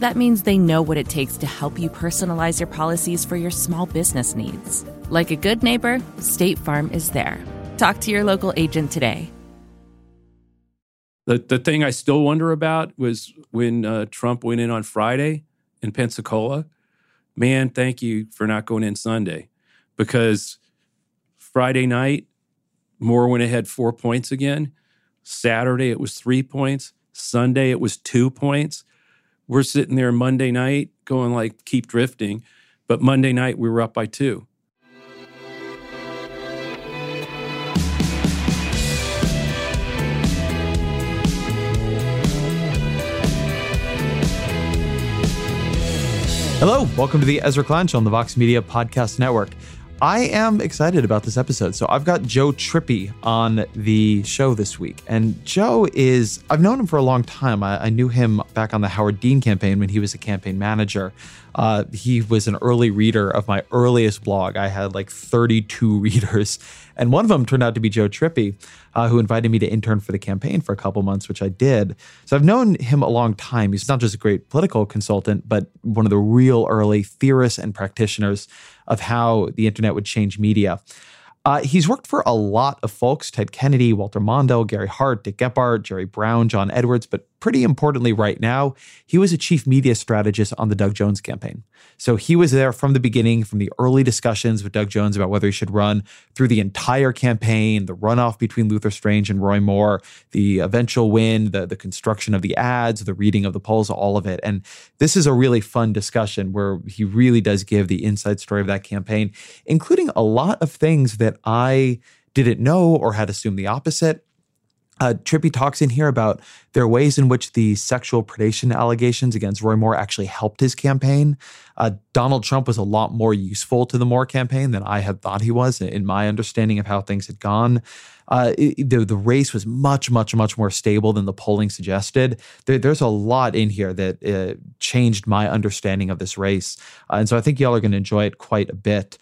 That means they know what it takes to help you personalize your policies for your small business needs. Like a good neighbor, State Farm is there. Talk to your local agent today. The, the thing I still wonder about was when uh, Trump went in on Friday in Pensacola. Man, thank you for not going in Sunday because Friday night, Moore went ahead four points again. Saturday, it was three points. Sunday, it was two points. We're sitting there Monday night going like, keep drifting. But Monday night, we were up by two. Hello, welcome to the Ezra Klein Show on the Vox Media Podcast Network. I am excited about this episode. So, I've got Joe Trippi on the show this week. And Joe is, I've known him for a long time. I, I knew him back on the Howard Dean campaign when he was a campaign manager. Uh, he was an early reader of my earliest blog. I had like 32 readers. And one of them turned out to be Joe Trippi, uh, who invited me to intern for the campaign for a couple months, which I did. So I've known him a long time. He's not just a great political consultant, but one of the real early theorists and practitioners of how the internet would change media. Uh, he's worked for a lot of folks Ted Kennedy, Walter Mondale, Gary Hart, Dick Gephardt, Jerry Brown, John Edwards, but pretty importantly, right now, he was a chief media strategist on the Doug Jones campaign. So he was there from the beginning, from the early discussions with Doug Jones about whether he should run through the entire campaign, the runoff between Luther Strange and Roy Moore, the eventual win, the, the construction of the ads, the reading of the polls, all of it. And this is a really fun discussion where he really does give the inside story of that campaign, including a lot of things that I didn't know or had assumed the opposite. Uh, Trippi talks in here about there are ways in which the sexual predation allegations against Roy Moore actually helped his campaign. Uh, Donald Trump was a lot more useful to the Moore campaign than I had thought he was, in my understanding of how things had gone. Uh, it, the, the race was much, much, much more stable than the polling suggested. There, there's a lot in here that uh, changed my understanding of this race. Uh, and so I think y'all are going to enjoy it quite a bit.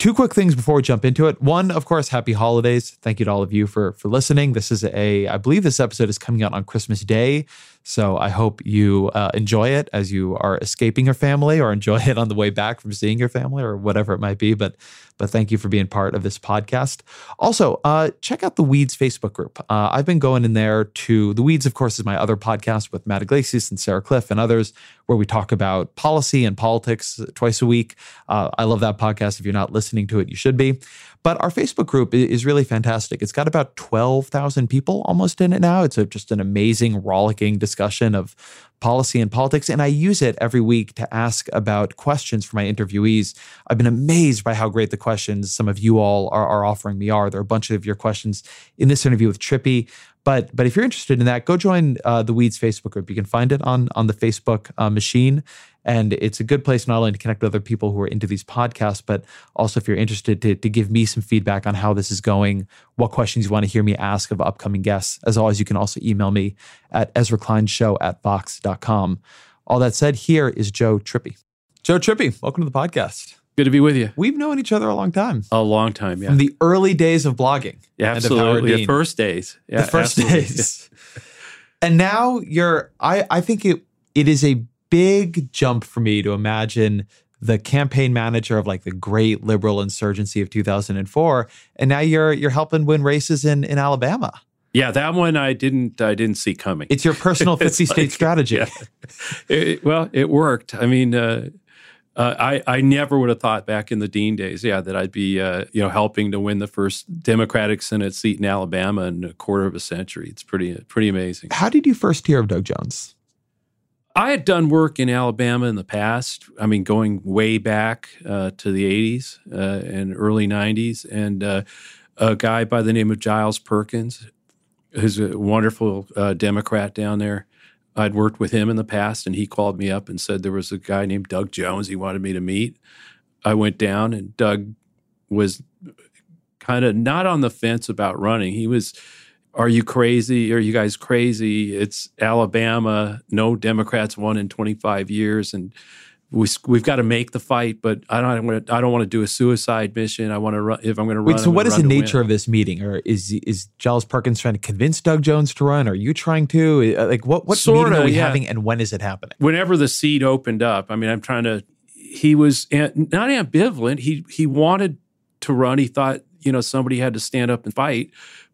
Two quick things before we jump into it. One, of course, happy holidays. Thank you to all of you for for listening. This is a, I believe this episode is coming out on Christmas Day, so I hope you uh, enjoy it as you are escaping your family, or enjoy it on the way back from seeing your family, or whatever it might be. But but thank you for being part of this podcast. Also, uh, check out the Weeds Facebook group. Uh, I've been going in there to the Weeds, of course, is my other podcast with Matt Yglesias and Sarah Kliff and others, where we talk about policy and politics twice a week. Uh, I love that podcast. If you're not listening to it, you should be. But our Facebook group is really fantastic. It's got about 12,000 people almost in it now. It's a, just an amazing, rollicking discussion of policy and politics. And I use it every week to ask about questions for my interviewees. I've been amazed by how great the questions some of you all are, are offering me are. There are a bunch of your questions in this interview with Trippi. But but if you're interested in that, go join uh, the Weeds Facebook group. You can find it on on the Facebook uh, machine, and it's a good place not only to connect with other people who are into these podcasts, but also if you're interested to to give me some feedback on how this is going, what questions you want to hear me ask of upcoming guests. As always, you can also email me at ezra EzraKleinShow at Vox.com. All that said, here is Joe Trippi. Joe Trippi, welcome to the podcast. Good to be with you. We've known each other a long time. A long time, yeah. From the early days of blogging. Yeah, absolutely. The first days. Yeah, the first absolutely. days. and now you're I I think it it is a big jump for me to imagine the campaign manager of like the great liberal insurgency of 2004, and now you're you're helping win races in in Alabama. Yeah, that one I didn't I didn't see coming. It's your personal 50 state like, strategy. Yeah. It, well, it worked. I mean, uh, uh, I I never would have thought back in the Dean days, yeah, that I'd be uh, you know helping to win the first Democratic Senate seat in Alabama in a quarter of a century. It's pretty pretty amazing. How did you first hear of Doug Jones? I had done work in Alabama in the past. I mean, going way back uh, to the '80s uh, and early '90s, and uh, a guy by the name of Giles Perkins, who's a wonderful uh, Democrat down there. I'd worked with him in the past, and he called me up and said there was a guy named Doug Jones he wanted me to meet. I went down, and Doug was kind of not on the fence about running. He was are you crazy? Are you guys crazy? It's Alabama. No Democrats won in 25 years, and we, we've got to make the fight. But I don't want to. I don't want to do a suicide mission. I want to run. If I'm going to run, Wait, so what is the nature of this meeting? Or is is Giles Perkins trying to convince Doug Jones to run? Are you trying to? Uh, like what what Sorta, meeting are we yeah. having, and when is it happening? Whenever the seat opened up. I mean, I'm trying to. He was not ambivalent. He he wanted to run. He thought you know somebody had to stand up and fight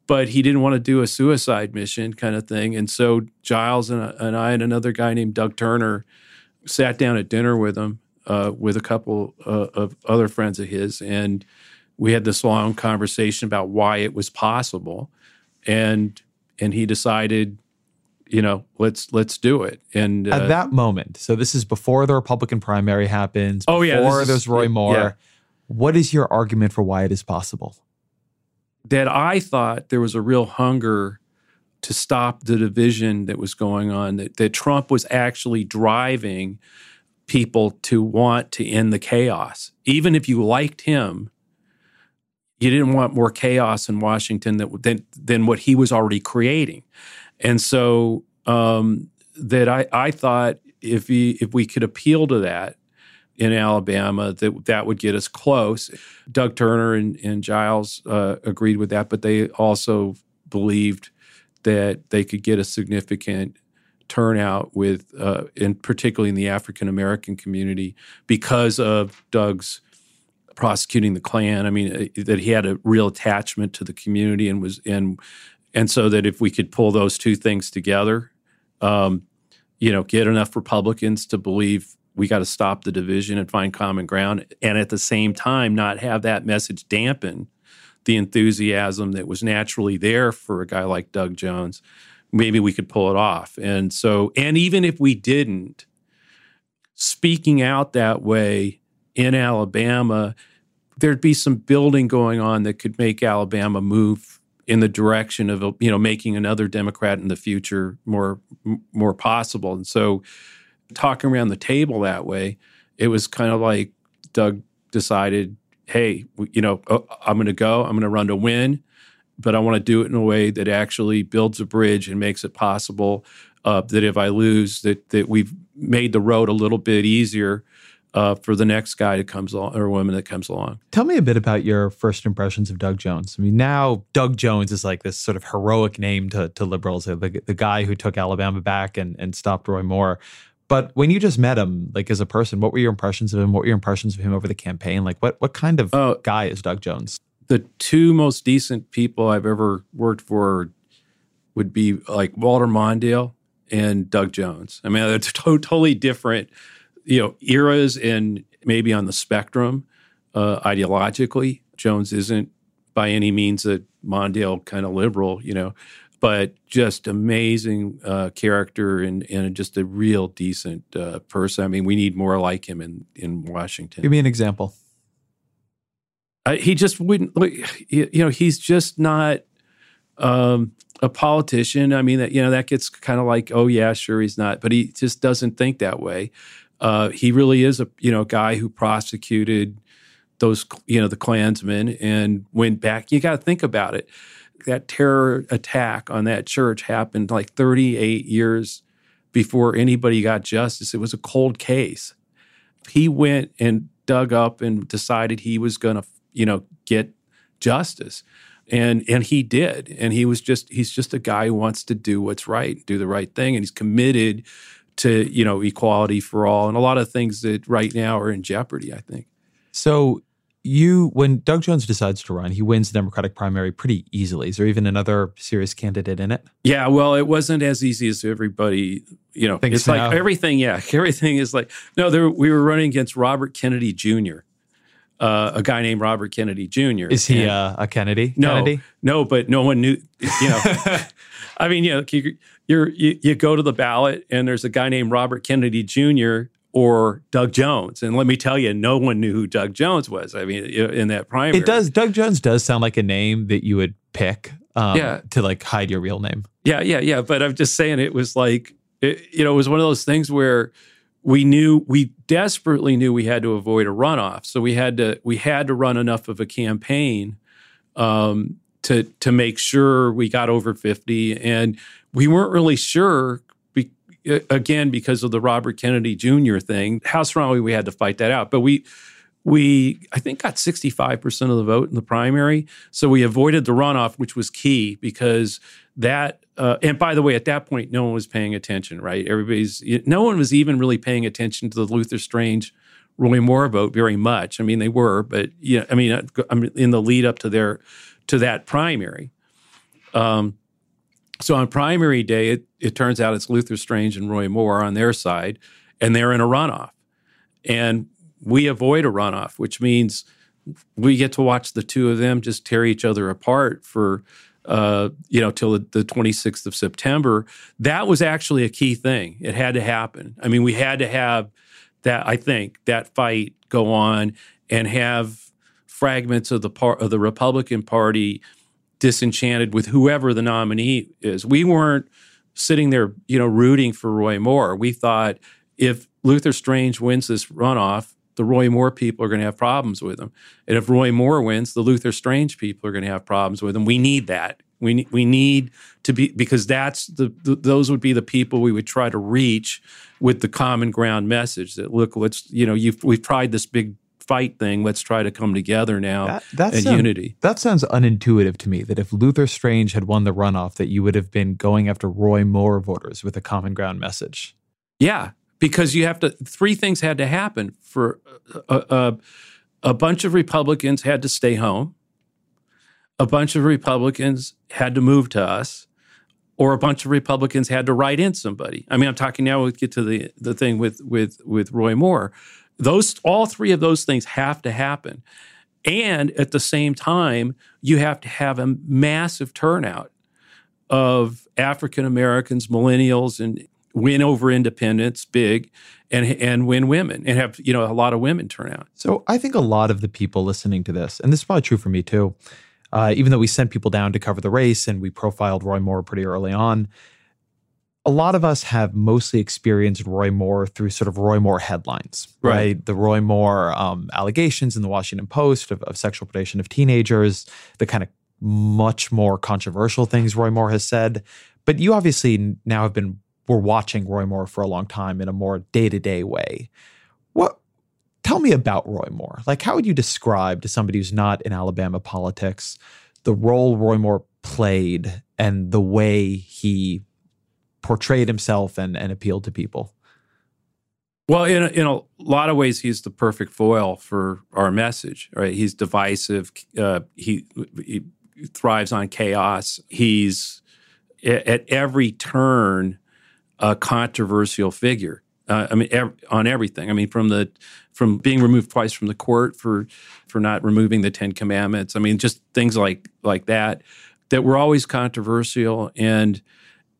but he didn't want to do a suicide mission kind of thing. And so Giles and, and I and another guy named Doug Turner sat down at dinner with him uh, with a couple uh, of other friends of his, and we had this long conversation about why it was possible, and and he decided, you know, let's let's do it. And uh, at that moment, so this is before the Republican primary happens. Oh yeah, before there's Roy Moore. Yeah. What is your argument for why it is possible? that I thought there was a real hunger to stop the division that was going on, that, that Trump was actually driving people to want to end the chaos. Even if you liked him, you didn't want more chaos in Washington that, than, than what he was already creating. And so um, that I, I thought if, he, if we could appeal to that, in Alabama that that would get us close. Doug Turner and, and Giles uh, agreed with that, but they also believed that they could get a significant turnout with, uh, and particularly in the African American community, because of Doug's prosecuting the Klan. I mean, uh, that he had a real attachment to the community and was and and so that if we could pull those two things together, um, you know, get enough Republicans to believe we got to stop the division and find common ground and at the same time not have that message dampen the enthusiasm that was naturally there for a guy like Doug Jones maybe we could pull it off. And so and even if we didn't speaking out that way in Alabama there'd be some building going on that could make Alabama move in the direction of you know making another democrat in the future more more possible. And so talking around the table that way, it was kind of like Doug decided, hey, you know, oh, I'm going to go, I'm going to run to win, but I want to do it in a way that actually builds a bridge and makes it possible uh, that if I lose, that that we've made the road a little bit easier. Uh, for the next guy that comes along or woman that comes along. Tell me a bit about your first impressions of Doug Jones. I mean, now Doug Jones is like this sort of heroic name to, to liberals, the, the guy who took Alabama back and, and stopped Roy Moore. But when you just met him, like as a person, what were your impressions of him? What were your impressions of him over the campaign? Like, what what kind of uh, guy is Doug Jones? The two most decent people I've ever worked for would be like Walter Mondale and Doug Jones. I mean, they're to- totally different, you know, eras and maybe on the spectrum uh, ideologically. Jones isn't by any means a Mondale kind of liberal, you know, but just amazing uh, character and, and just a real decent uh, person. I mean, we need more like him in, in Washington. Give me an example. He just wouldn't, you know, he's just not um, a politician. I mean, that you know, that gets kind of like, oh yeah, sure, he's not, but he just doesn't think that way. Uh, he really is a you know guy who prosecuted those you know the Klansmen and went back. You got to think about it that terror attack on that church happened like 38 years before anybody got justice. It was a cold case. He went and dug up and decided he was going to, you know, get justice. And and he did. And he was just he's just a guy who wants to do what's right, do the right thing and he's committed to you know equality for all and a lot of things that right now are in jeopardy. I think. So you, when Doug Jones decides to run, he wins the Democratic primary pretty easily. Is there even another serious candidate in it? Yeah, well, it wasn't as easy as everybody. You know, Thinks it's like everything. Yeah, everything is like no. There, we were running against Robert Kennedy Jr., uh, a guy named Robert Kennedy Jr. Is he And- uh, a Kennedy? no, Kennedy? no, but no one knew. You know, I mean, you know, you, you're you, you go to the ballot and there's a guy named Robert Kennedy Jr. or Doug Jones, and let me tell you, no one knew who Doug Jones was. I mean, in that primary, It does. Doug Jones does sound like a name that you would pick um, Yeah. to like hide your real name. Yeah, yeah, yeah. But I'm just saying, it was like, it, you know, it was one of those things where we knew, we desperately knew we had to avoid a runoff, so we had to, we had to run enough of a campaign um, to to make sure we got over 50, and we weren't really sure. Be, again, because of the Robert Kennedy Jr. thing, how strongly we had to fight that out. But we, we, I think, got 65% of the vote in the primary. So we avoided the runoff, which was key because that, uh, and by the way, at that point, no one was paying attention, right? Everybody's, no one was even really paying attention to the Luther Strange Roy Moore vote very much. I mean, they were, but yeah, I mean, uh, I mean, in the lead up to their, to that primary. Um, so on primary day, it, it turns out it's Luther Strange and Roy Moore on their side, and they're in a runoff. And we avoid a runoff, which means we get to watch the two of them just tear each other apart for, uh, you know, till the, the 26th of September. That was actually a key thing. It had to happen. I mean, we had to have that, I think, that fight go on and have fragments of the part of the Republican Party disenchanted with whoever the nominee is. We weren't sitting there, you know, rooting for Roy Moore. We thought if Luther Strange wins this runoff, the Roy Moore people are going to have problems with him. And if Roy Moore wins, the Luther Strange people are going to have problems with him. We need that. We ne- we need to be because that's the, the those would be the people we would try to reach with the common ground message that look let's you know you've we've tried this big fight thing let's try to come together now That, that and sound- unity. That sounds unintuitive to me. That if Luther Strange had won the runoff, that you would have been going after Roy Moore voters with a common ground message. Yeah, because you have to. Three things had to happen for a, a, a bunch of Republicans had to stay home. A bunch of Republicans had to move to us, or a bunch of Republicans had to write in somebody. I mean, I'm talking now. we'll get to the the thing with with with Roy Moore. Those all three of those things have to happen, and at the same time, you have to have a massive turnout of African Americans, millennials, and win over independents big and and win women and have you know a lot of women turn out. So I think a lot of the people listening to this, and this is probably true for me too, uh, even though we sent people down to cover the race and we profiled Roy Moore pretty early on, a lot of us have mostly experienced Roy Moore through sort of Roy Moore headlines, right? Right. The Roy Moore um, allegations in the Washington Post of, of sexual predation of teenagers, the kind of much more controversial things Roy Moore has said. But you obviously now have been were watching Roy Moore for a long time in a more day to day way. What tell me about Roy Moore? Like, how would you describe to somebody who's not in Alabama politics the role Roy Moore played and the way he portrayed himself and, and appealed to people? Well, in a, in a lot of ways, he's the perfect foil for our message. Right? He's divisive. Uh, he, he thrives on chaos. He's at every turn a controversial figure. Uh, I mean, ev- on everything. I mean, from the from being removed twice from the court for for not removing the Ten Commandments. I mean, just things like like that that were always controversial and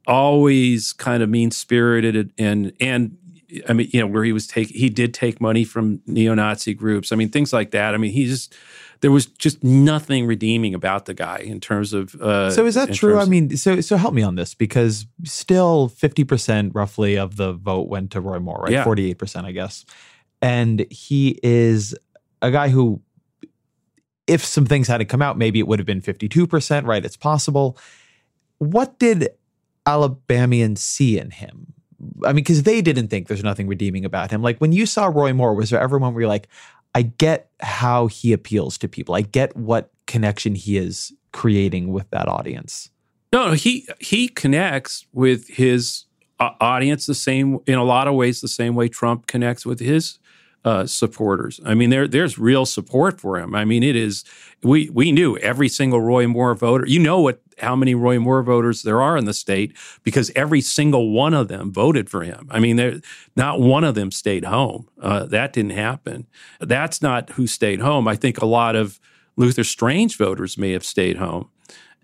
always kind of mean spirited and and I mean, you know, where he was take he did take money from neo-Nazi groups. I mean, things like that. I mean, he just there was just nothing redeeming about the guy in terms of. Uh, So is that true? I mean, so so help me on this because still fifty percent roughly of the vote went to Roy Moore, right? Forty eight percent, I guess. And he is a guy who, if some things hadn't come out, maybe it would have been fifty two percent, right? It's possible. What did Alabamians see in him? I mean, because they didn't think there's nothing redeeming about him. Like when you saw Roy Moore, was there ever one where you're like, I get how he appeals to people. I get what connection he is creating with that audience. No, he he connects with his uh, audience the same in a lot of ways the same way Trump connects with his uh, supporters. I mean, there there's real support for him. I mean, it is we we knew every single Roy Moore voter. You know what how many Roy Moore voters there are in the state because every single one of them voted for him. I mean, there not one of them stayed home. Uh, that didn't happen. That's not who stayed home. I think a lot of Luther Strange voters may have stayed home.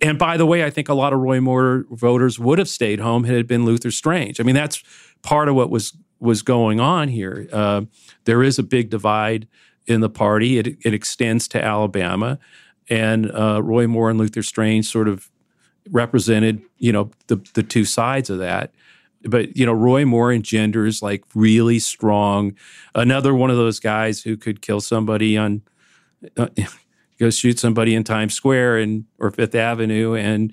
And by the way, I think a lot of Roy Moore voters would have stayed home had it been Luther Strange. I mean, that's part of what was was going on here. Uh, there is a big divide in the party. It, it extends to Alabama, and uh, Roy Moore and Luther Strange sort of represented, you know, the the two sides of that. But you know, Roy Moore engenders like really strong. Another one of those guys who could kill somebody on. Uh, go shoot somebody in Times Square and or Fifth Avenue and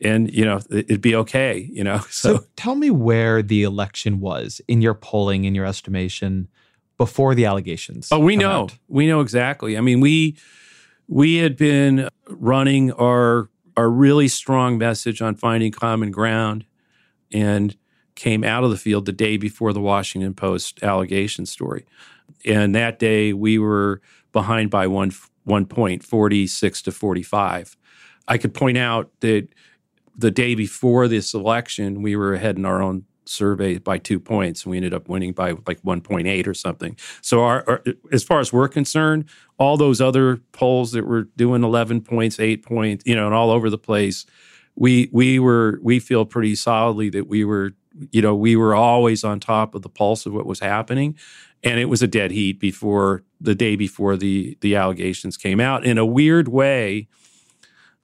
and you know it'd be okay you know so, so, tell me where the election was in your polling in your estimation before the allegations oh we know out. we know exactly i mean we we had been running our our really strong message on finding common ground and came out of the field the day before the washington post allegation story and that day we were behind by one one point, 46 to 45. I could point out that the day before this election, we were ahead in our own survey by two points, and we ended up winning by like 1.8 or something. So, our, our, as far as we're concerned, all those other polls that were doing 11 points, eight points, you know, and all over the place, we we were we feel pretty solidly that we were, you know, we were always on top of the pulse of what was happening, and it was a dead heat before the day before the the allegations came out. In a weird way,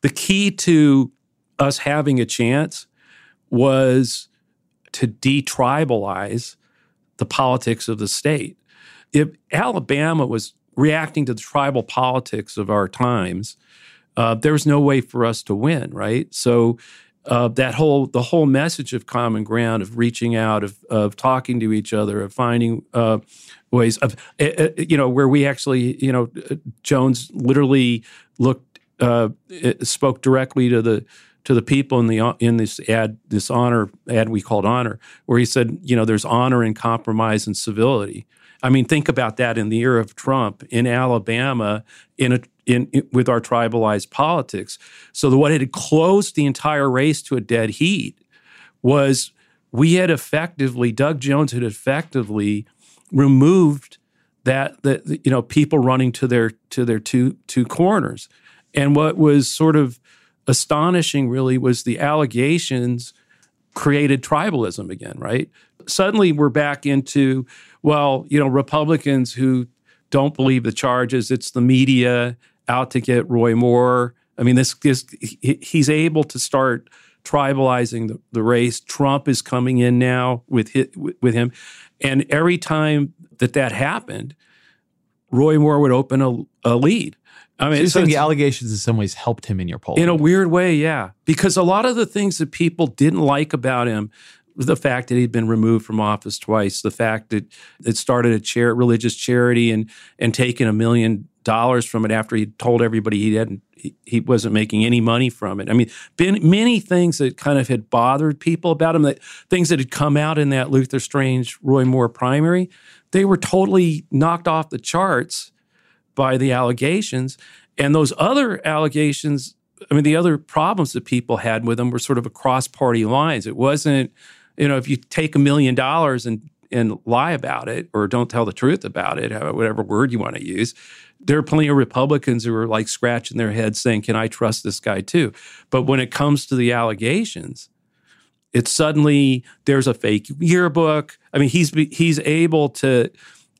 the key to us having a chance was to detribalize the politics of the state. If Alabama was reacting to the tribal politics of our times, uh, there was no way for us to win, right? So uh, that whole the whole message of common ground, of reaching out, of of talking to each other, of finding uh, ways of uh, you know where we actually you know Jones literally looked uh, spoke directly to the to the people in the in this ad this honor ad we called honor where he said you know there's honor and compromise and civility I mean, think about that in the era of Trump in Alabama, in a in, in, with our tribalized politics. So the, what had closed the entire race to a dead heat was we had effectively Doug Jones had effectively removed that that you know people running to their to their two two corners. And what was sort of astonishing really was the allegations created tribalism again, right? Suddenly we're back into well, you know, Republicans who don't believe the charges, it's the media out to get Roy Moore. I mean, this, this he's able to start tribalizing the, the race. Trump is coming in now with his, with him, and every time that that happened, Roy Moore would open a, a lead. I mean, so so the allegations in some ways helped him in your poll. In a weird way, yeah. Because a lot of the things that people didn't like about him the fact that he'd been removed from office twice, the fact that it started a chair, religious charity and and taken a million dollars from it after he told everybody he hadn't he, he, wasn't making any money from it. I mean, been many things that kind of had bothered people about him, that things that had come out in that Luther Strange Roy Moore primary, they were totally knocked off the charts by the allegations. And those other allegations, I mean, the other problems that people had with them were sort of across party lines. It wasn't you know, if you take a million dollars and and lie about it or don't tell the truth about it, whatever word you want to use, there are plenty of Republicans who are like scratching their heads saying, "Can I trust this guy too?" But when it comes to the allegations, it's suddenly there's a fake yearbook. I mean, he's he's able to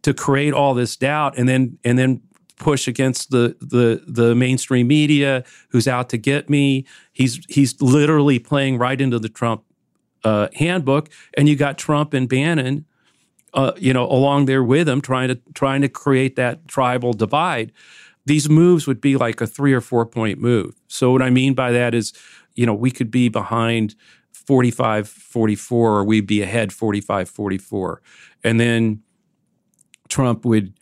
to create all this doubt and then and then push against the the the mainstream media who's out to get me. He's he's literally playing right into the Trump uh, handbook, and you got Trump and Bannon, uh, you know, along there with him, trying to trying to create that tribal divide. These moves would be like a three or four point move. So what I mean by that is, you know, we could be behind 45 44 or we'd be ahead 45 44 and then trump would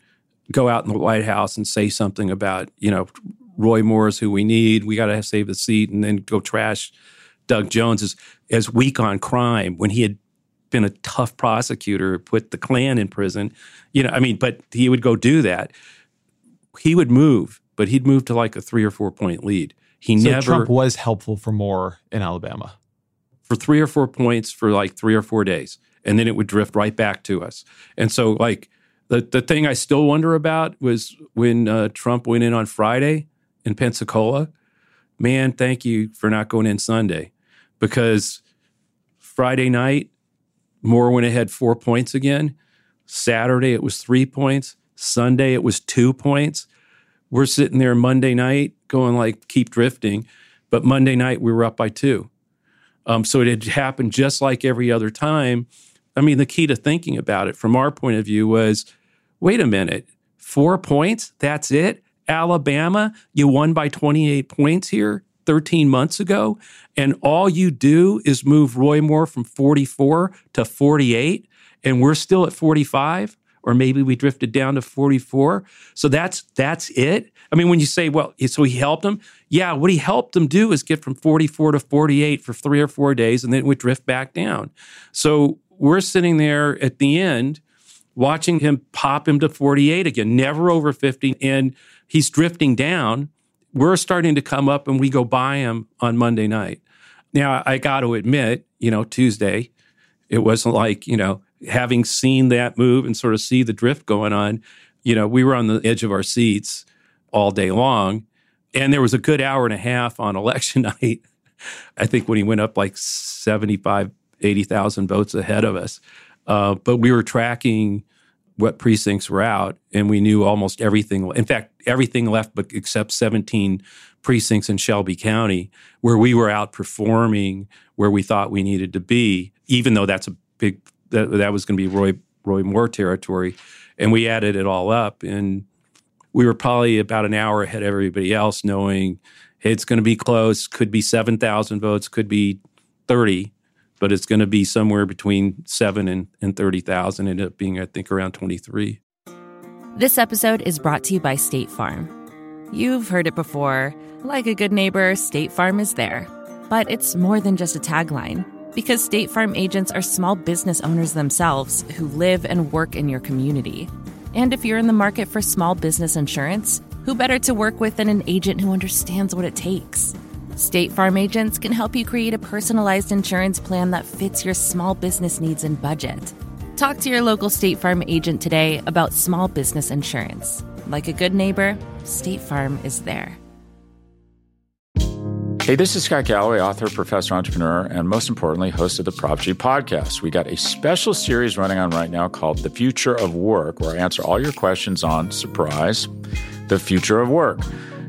go out in the white house and say something about you know roy moore's who we need we got to save the seat and then go trash Doug Jones as, as weak on crime when he had been a tough prosecutor, put the Klan in prison. You know, I mean, but he would go do that. He would move, but he'd move to like a three or four point lead. He so never Trump was helpful for Moore in Alabama. for three or four points for like three or four days, and then it would drift right back to us. And so, like the the thing I still wonder about was when uh, Trump went in on Friday in Pensacola. Man, thank you for not going in Sunday, because Friday night Moore went ahead four points again. Saturday it was three points. Sunday it was two points. We're sitting there Monday night going like keep drifting, but Monday night we were up by two. Um, so it had happened just like every other time. I mean, the key to thinking about it from our point of view was wait a minute, four points? That's it? Alabama, you won by 28 points here 13 months ago, and all you do is move Roy Moore from 44 to 48, and we're still at 45 or maybe we drifted down to 44. So that's that's it. I mean, when you say, well, so he helped him, yeah, what he helped him do is get from 44 to 48 for three or four days, and then would drift back down. So we're sitting there at the end watching him pop him to 48 again, never over 50, and he's drifting down. We're starting to come up and we go by him on Monday night. Now, I got to admit, you know, Tuesday, it wasn't like, you know, having seen that move and sort of see the drift going on, you know, we were on the edge of our seats all day long. And there was a good hour and a half on election night. I think when he went up like 75, 80,000 votes ahead of us. Uh, but we were tracking what precincts were out and we knew almost everything. In fact, everything left but except 17 precincts in Shelby County where we were outperforming where we thought we needed to be, even though that's a big that, that was going to be Roy Roy Moore territory, and we added it all up, and we were probably about an hour ahead of everybody else, knowing it's going to be close. Could be seven thousand votes, could be thirty, but it's going to be somewhere between seven and, and thirty thousand. Ended up being, I think, around twenty three. This episode is brought to you by State Farm. You've heard it before. Like a good neighbor, State Farm is there. But it's more than just a tagline. Because State Farm agents are small business owners themselves who live and work in your community. And if you're in the market for small business insurance, who better to work with than an agent who understands what it takes? State Farm agents can help you create a personalized insurance plan that fits your small business needs and budget. Talk to your local State Farm agent today about small business insurance. Like a good neighbor, State Farm is there. Hey, this is Scott Galloway, author, professor, entrepreneur, and most importantly, host of the Prop G podcast. We got a special series running on right now called The Future of Work, where I answer all your questions on surprise, the future of work.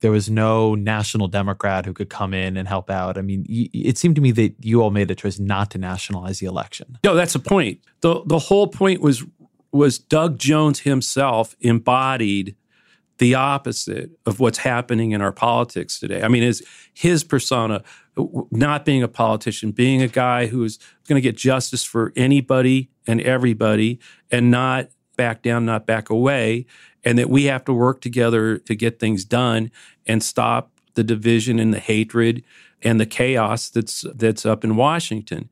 There was no national Democrat who could come in and help out. I mean, it seemed to me that you all made a choice not to nationalize the election. No, that's the point. the The whole point was was Doug Jones himself embodied the opposite of what's happening in our politics today. I mean, is his persona not being a politician, being a guy who's going to get justice for anybody and everybody, and not back down, not back away, and that we have to work together to get things done and stop the division and the hatred and the chaos that's that's up in Washington.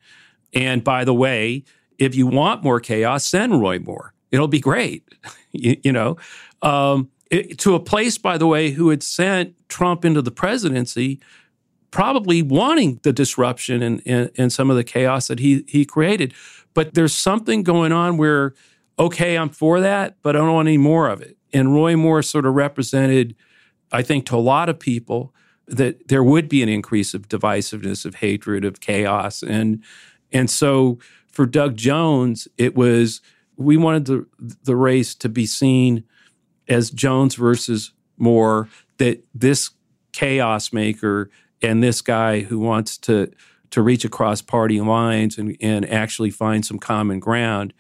And by the way, if you want more chaos, send Roy Moore. It'll be great. you, you, know, um, it, to a place, by the way, who had sent Trump into the presidency, probably wanting the disruption and, and, and some of the chaos that he he created. But there's something going on where, okay, I'm for that, but I don't want any more of it. And Roy Moore sort of represented, I think, to a lot of people that there would be an increase of divisiveness, of hatred, of chaos, and and so for Doug Jones, it was we wanted the the race to be seen as Jones versus Moore. That this chaos maker and this guy who wants to to reach across party lines and, and actually find some common ground.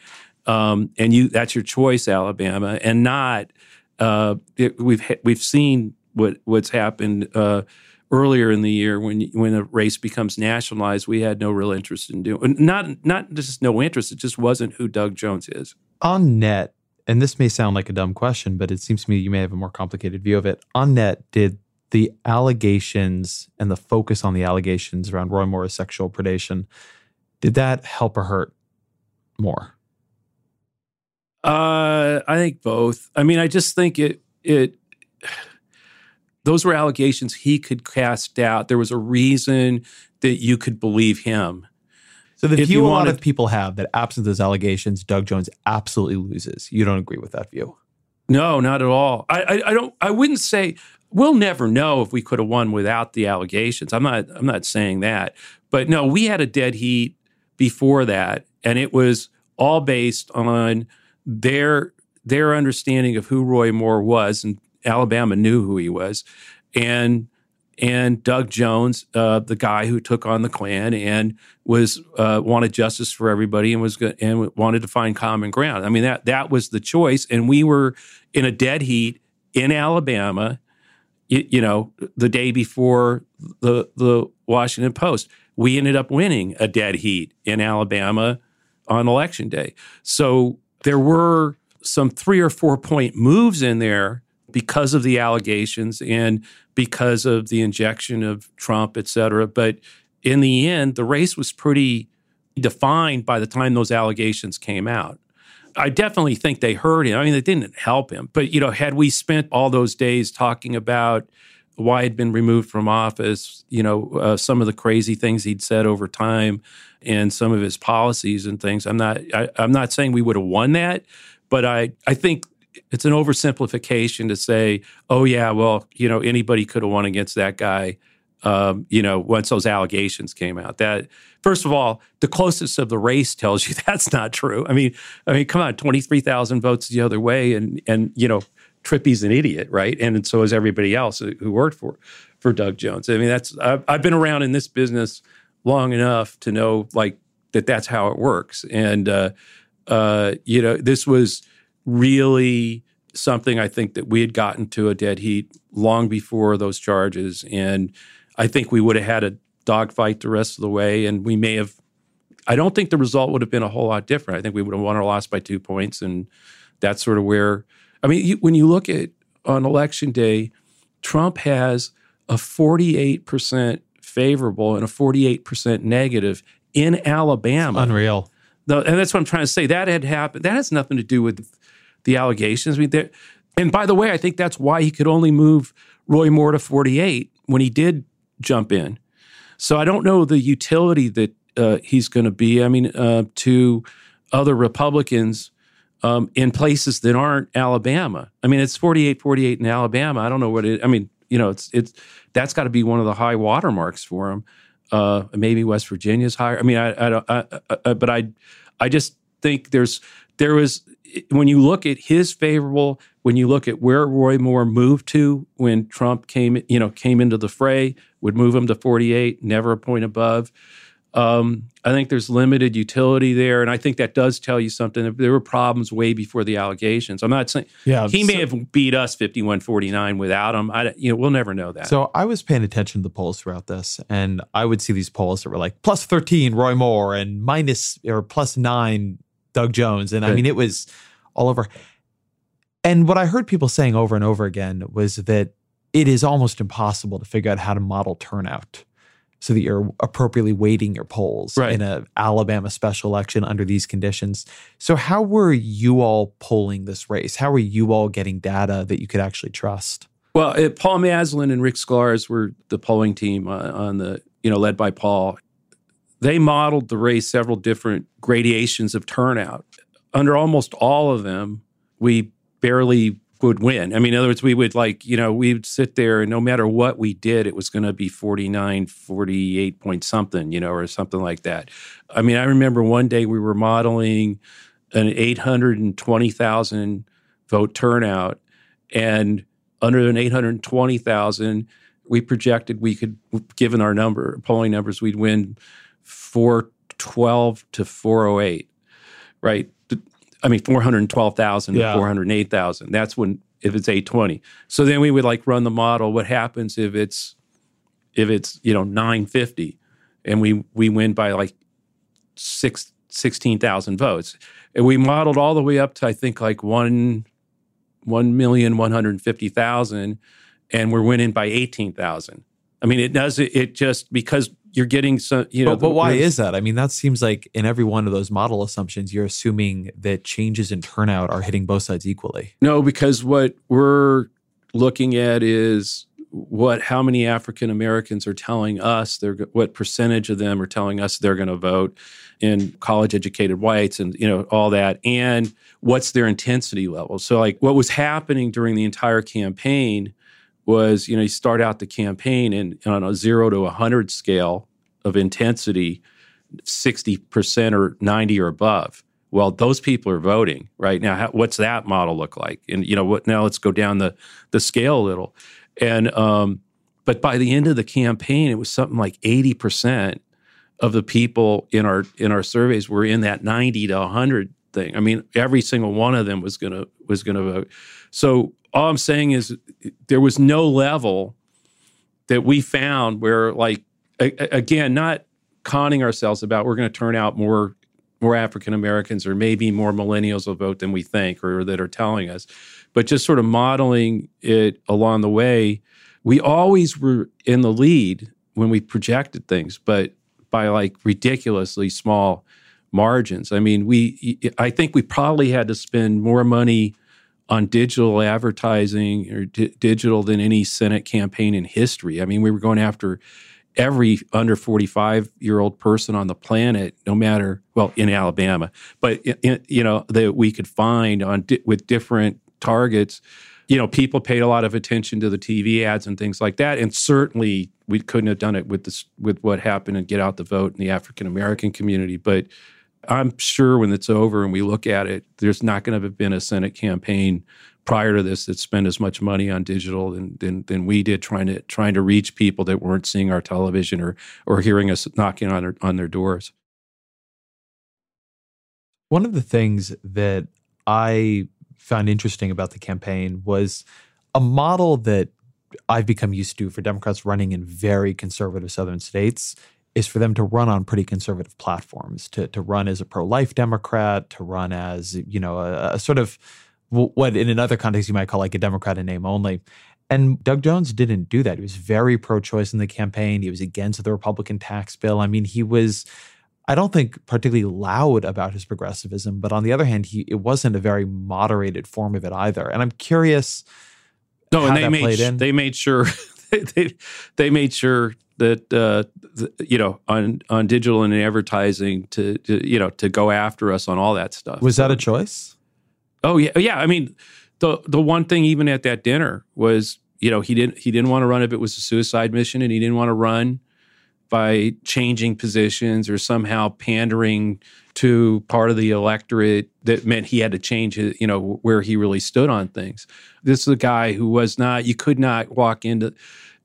Um, and you that's your choice, Alabama, and not uh, it, we've we've seen what what's happened uh, earlier in the year when when a race becomes nationalized. We had no real interest in doing not not just no interest. It just wasn't who Doug Jones is on net. And this may sound like a dumb question, but it seems to me you may have a more complicated view of it. On net, did the allegations and the focus on the allegations around Roy Moore's sexual predation did that help or hurt more? I think both. I mean, I just think it it those were allegations he could cast doubt. There was a reason that you could believe him. So the if view a lot of people have that absent those allegations, Doug Jones absolutely loses. You don't agree with that view? No, not at all. I, I, I don't. I wouldn't say we'll never know if we could have won without the allegations. I'm not. I'm not saying that. But no, we had a dead heat before that, and it was all based on their their understanding of who Roy Moore was, and Alabama knew who he was, and and Doug Jones, uh, the guy who took on the Klan and was uh, wanted justice for everybody and was go- and wanted to find common ground. I mean that that was the choice, and we were in a dead heat in Alabama. You, you know, the day before the the Washington Post, we ended up winning a dead heat in Alabama on election day. So there were some three or four point moves in there because of the allegations and because of the injection of Trump, et cetera. But in the end, the race was pretty defined by the time those allegations came out. I definitely think they hurt him. I mean, they didn't help him. But, you know, had we spent all those days talking about why he'd been removed from office, you know, uh, some of the crazy things he'd said over time and some of his policies and things. I'm not I, am not saying we would have won that, but I I think it's an oversimplification to say, oh yeah, well, you know, anybody could have won against that guy. Um, you know, once those allegations came out, that first of all, the closest of the race tells you that's not true. I mean, I mean, come on, twenty three thousand votes the other way, and and you know, Trippi's an idiot, right? And, so is everybody else who worked for for Doug Jones. I mean, that's I've, I've been around in this business long enough to know like that that's how it works. And uh, uh, you know, this was really something I think that we had gotten to a dead heat long before those charges, and I think we would have had a dogfight the rest of the way, and we may have. I don't think the result would have been a whole lot different. I think we would have won or lost by two points, and that's sort of where. I mean, you, when you look at on election day, Trump has a forty-eight percent favorable and a 48% negative in Alabama. It's unreal. And that's what I'm trying to say. That had happened. That has nothing to do with the allegations. I mean, and by the way, I think that's why he could only move Roy Moore to 48 when he did jump in. So I don't know the utility that uh, he's going to be. I mean, uh, to other Republicans um, in places that aren't Alabama. I mean, it's 48 48 in Alabama. I don't know what it, I mean, you know, it's, it's, that's got to be one of the high watermarks for him. Uh, maybe West Virginia's higher. I mean, I, I, I, I, but I, I just think there's there was when you look at his favorable, when you look at where Roy Moore moved to when Trump came, you know, came into the fray, would move him to 48, never a point above. Um, I think there's limited utility there, and I think that does tell you something. There were problems way before the allegations. I'm not saying yeah, he so, may have beat us 51-49 without him. I, you know, we'll never know that. So I was paying attention to the polls throughout this, and I would see these polls that were like plus 13 Roy Moore and minus or plus nine Doug Jones, and I mean it was all over. And what I heard people saying over and over again was that it is almost impossible to figure out how to model turnout so that you're appropriately weighting your polls right. in an Alabama special election under these conditions. So, how were you all polling this race? How were you all getting data that you could actually trust? Well, it, Paul Maslin and Rick Sklarz were the polling team uh, on the, you know, led by Paul. They modeled the race several different gradations of turnout. Under almost all of them, we barely would win. I mean, in other words, we would like, you know, we'd sit there and no matter what we did, it was going to be 49, 48 point something, you know, or something like that. I mean, I remember one day we were modeling an 820,000 vote turnout and under an 820,000, we projected we could, given our number polling numbers, we'd win 412 to 408, right? I mean, 412,000 Yeah. to 408,000. That's when, if it's 820. So then we would like run the model. What happens if it's, if it's, you know, 950 and we, we win by like six, 16,000 votes. And we modeled all the way up to, I think, like one, 1,150,000 and we're winning by 18,000. I mean, it does it, it just because you're getting some, you know, but, but why is that? I mean, that seems like in every one of those model assumptions, you're assuming that changes in turnout are hitting both sides equally. No, because what we're looking at is what how many African Americans are telling us they're what percentage of them are telling us they're going to vote in college educated whites and you know all that and what's their intensity level. So like what was happening during the entire campaign was you know you start out the campaign and on a 0 to 100 scale of intensity 60% or 90 or above. Well those people are voting right? Now how, what's that model look like? And you know what now let's go down the the scale a little. And um but by the end of the campaign it was something like 80% of the people in our in our surveys were in that 90 to 100 thing. I mean every single one of them was going to was going to vote. So all i'm saying is there was no level that we found where like a- again not conning ourselves about we're going to turn out more more African Americans or maybe more millennials will vote than we think or that are telling us, but just sort of modeling it along the way. We always were in the lead when we projected things, but by like ridiculously small margins. I mean, we I think we probably had to spend more money on digital advertising or di- digital than any Senate campaign in history. I mean, we were going after every under 45 year old person on the planet, no matter, well, in Alabama, but, in- you know, that we could find on di- with different targets. You know, people paid a lot of attention to the TV ads and things like that. And certainly we couldn't have done it with this, with what happened and get out the vote in the African American community. But I'm sure when it's over and we look at it, there's not going to have been a Senate campaign prior to this that spent as much money on digital than, than than we did trying to trying to reach people that weren't seeing our television or or hearing us knocking on their, on their doors. One of the things that I found interesting about the campaign was a model that I've become used to for Democrats running in very conservative southern states is for them to run on pretty conservative platforms, to to run as a pro-life Democrat, to run as you know a, a sort of what in another context you might call like a Democrat in name only. And Doug Jones didn't do that. He was very pro-choice in the campaign. He was against the Republican tax bill. I mean, he was I don't think particularly loud about his progressivism, but on the other hand, he it wasn't a very moderated form of it either. And I'm curious. No, how and they made they made sure they they made sure that uh, th- you know on on digital and advertising to, to you know to go after us on all that stuff. Was that a choice? Oh yeah, yeah. I mean, the the one thing even at that dinner was you know he didn't he didn't want to run if it was a suicide mission, and he didn't want to run by changing positions or somehow pandering to part of the electorate that meant he had to change his, you know where he really stood on things. This is a guy who was not you could not walk into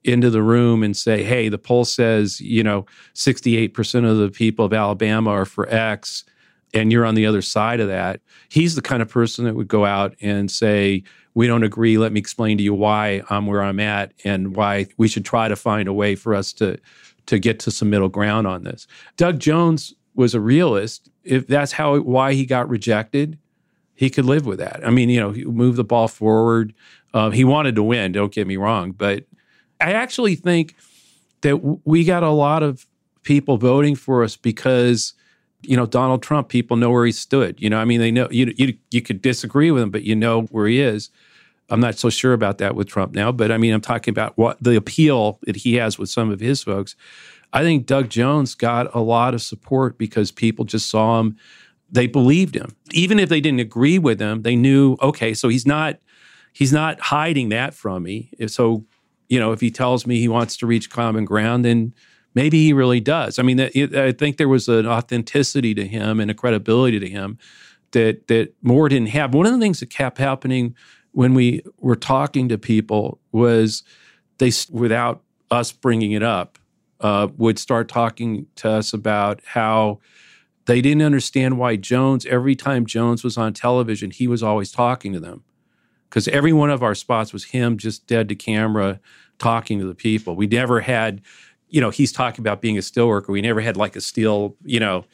into the room and say, "Hey, the poll says, you know, 68% of the people of Alabama are for X." and you're on the other side of that. He's the kind of person that would go out and say, We don't agree. Let me explain to you why I'm where I'm at and why we should try to find a way for us to, to get to some middle ground on this. Doug Jones was a realist. If that's how why he got rejected, he could live with that. I mean, you know, he moved the ball forward. Uh, he wanted to win, don't get me wrong. But I actually think that w- we got a lot of people voting for us because you know Donald Trump. People know where he stood. You know, I mean, they know you. You you could disagree with him, but you know where he is. I'm not so sure about that with Trump now, but I mean, I'm talking about what the appeal that he has with some of his folks. I think Doug Jones got a lot of support because people just saw him. They believed him, even if they didn't agree with him. They knew, okay, so he's not he's not hiding that from me. So, you know, if he tells me he wants to reach common ground, then maybe he really does. I mean, I think there was an authenticity to him and a credibility to him that that Moore didn't have. One of the things that kept happening when we were talking to people was they, without us bringing it up uh, would start talking to us about how they didn't understand why Jones, every time Jones was on television, he was always talking to them. Because every one of our spots was him just dead to camera talking to the people. We never had, you know, he's talking about being a steel worker. We never had like a steel, you know,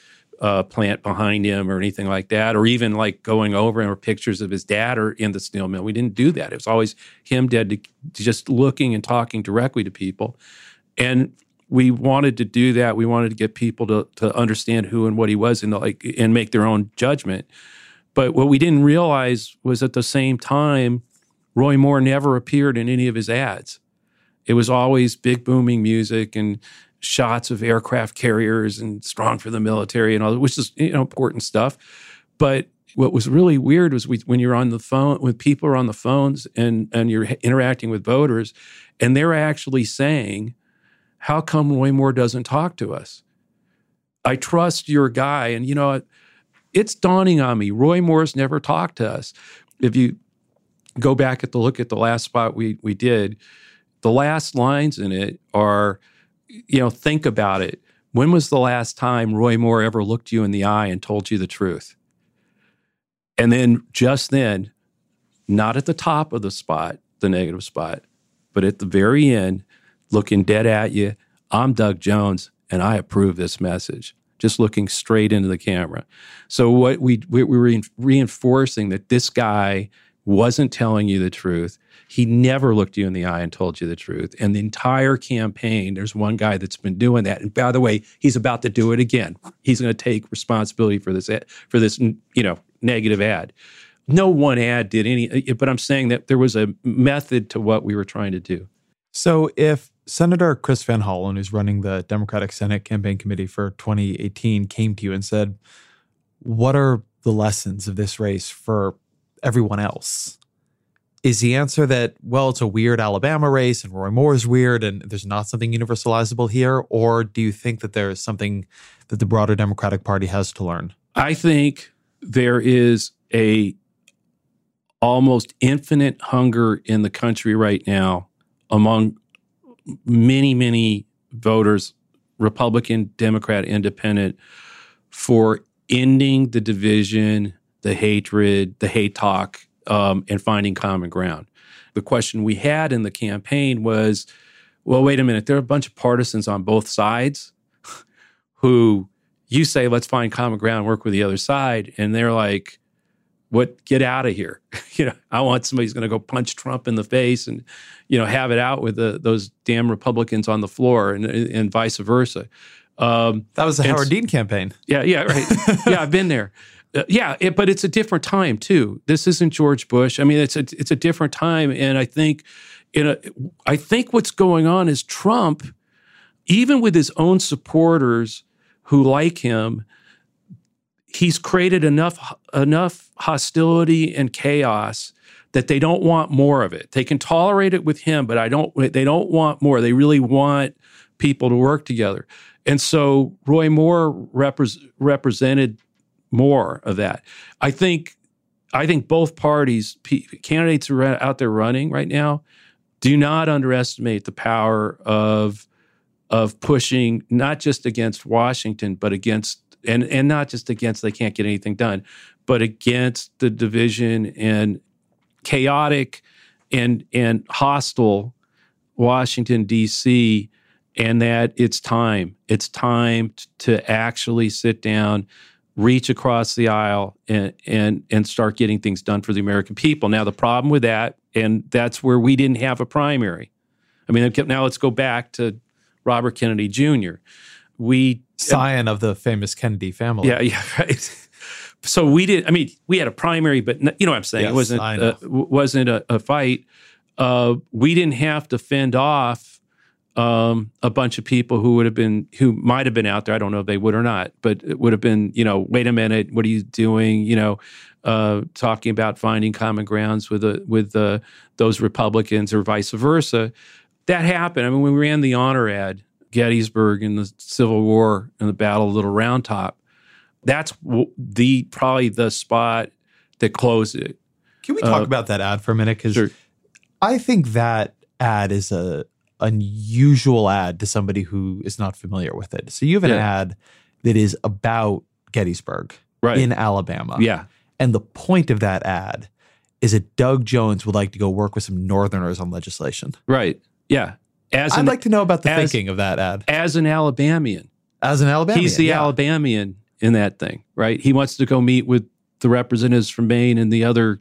uh, plant behind him or anything like that, or even like going over or pictures of his dad or in the steel mill. We didn't do that. It was always him dead to, to just looking and talking directly to people. And we wanted to do that. We wanted to get people to to understand who and what he was and like and make their own judgment. But what we didn't realize was at the same time, Roy Moore never appeared in any of his ads. It was always big booming music and shots of aircraft carriers and strong for the military and all, which is you know important stuff. But what was really weird was we, when you're on the phone, when people are on the phones and and you're interacting with voters, and they're actually saying, "How come Roy Moore doesn't talk to us?" I trust your guy, and you know, it's dawning on me. Roy Moore's never talked to us. If you go back at the look at the last spot we we did, the last lines in it are you know, think about it. When was the last time Roy Moore ever looked you in the eye and told you the truth? And then just then, not at the top of the spot, the negative spot, but at the very end, looking dead at you, I'm Doug Jones and I approve this message. Just looking straight into the camera. So what we we were reinforcing that this guy wasn't telling you the truth. He never looked you in the eye and told you the truth. And the entire campaign, there's one guy that's been doing that. And by the way, he's about to do it again. He's going to take responsibility for this for this you know negative ad. No one ad did any, but I'm saying that there was a method to what we were trying to do. So if Senator Chris Van Hollen, who's running the Democratic Senate Campaign Committee for 2018, came to you and said, "What are the lessons of this race for everyone else?" Is the answer that well it's a weird alabama race and roy moore is weird and there's not something universalizable here? Or do you think that there is something that the broader democratic party has to learn? I think there is a almost infinite hunger in the country right now among many many voters republican democrat independent for ending the division the hatred the hate talk um, and finding common ground. The question we had in the campaign was well, wait a minute, there are a bunch of partisans on both sides who you say, let's find common ground, work with the other side. And they're like, what, get out of here. you know, I want somebody who's going to go punch Trump in the face and, you know, have it out with the, those damn Republicans on the floor and, and vice versa. Um, that was the Howard Dean campaign. Yeah, yeah, right. yeah, I've been there. Uh, yeah, it, but it's a different time too. This isn't George Bush. I mean, it's a it's a different time, and I think in a, I think what's going on is Trump, even with his own supporters who like him, he's created enough enough hostility and chaos that they don't want more of it. They can tolerate it with him, but I don't. They don't want more. They really want people to work together. And so Roy Moore repre- represented more of that. I think I think both parties, candidates who are out there running right now, do not underestimate the power of of pushing not just against Washington, but against and and not just against they can't get anything done, but against the division and chaotic and and hostile Washington D.C. and that it's time. It's time to actually sit down reach across the aisle and and and start getting things done for the American people. Now the problem with that, and that's where we didn't have a primary. I mean, now let's go back to Robert Kennedy Jr. We scion of the famous Kennedy family. Yeah, yeah, right. So we did. I mean, we had a primary, but you know what I'm saying. Yes, it wasn't uh, wasn't a, a fight. Uh, we didn't have to fend off um, a bunch of people who would have been who might have been out there. I don't know if they would or not, but it would have been you know, wait a minute, what are you doing? You know, uh, talking about finding common grounds with the, with the, those Republicans or vice versa. That happened. I mean, when we ran the honor ad, Gettysburg and the Civil War and the Battle of Little Round Top, that's the probably the spot that closed it. Can we talk uh, about that ad for a minute? Because sure. I think that ad is a unusual ad to somebody who is not familiar with it. So you have an Yeah. ad that is about Gettysburg Right. in Alabama. yeah. And the point of that ad is that Doug Jones would like to go work with some Northerners on legislation. Right. Yeah. As I'd an, like to know about the as- thinking of that ad. as an Alabamian, As an Alabama. he's the Alabamian in that thing, right? He wants to go meet with the representatives from Maine and the other,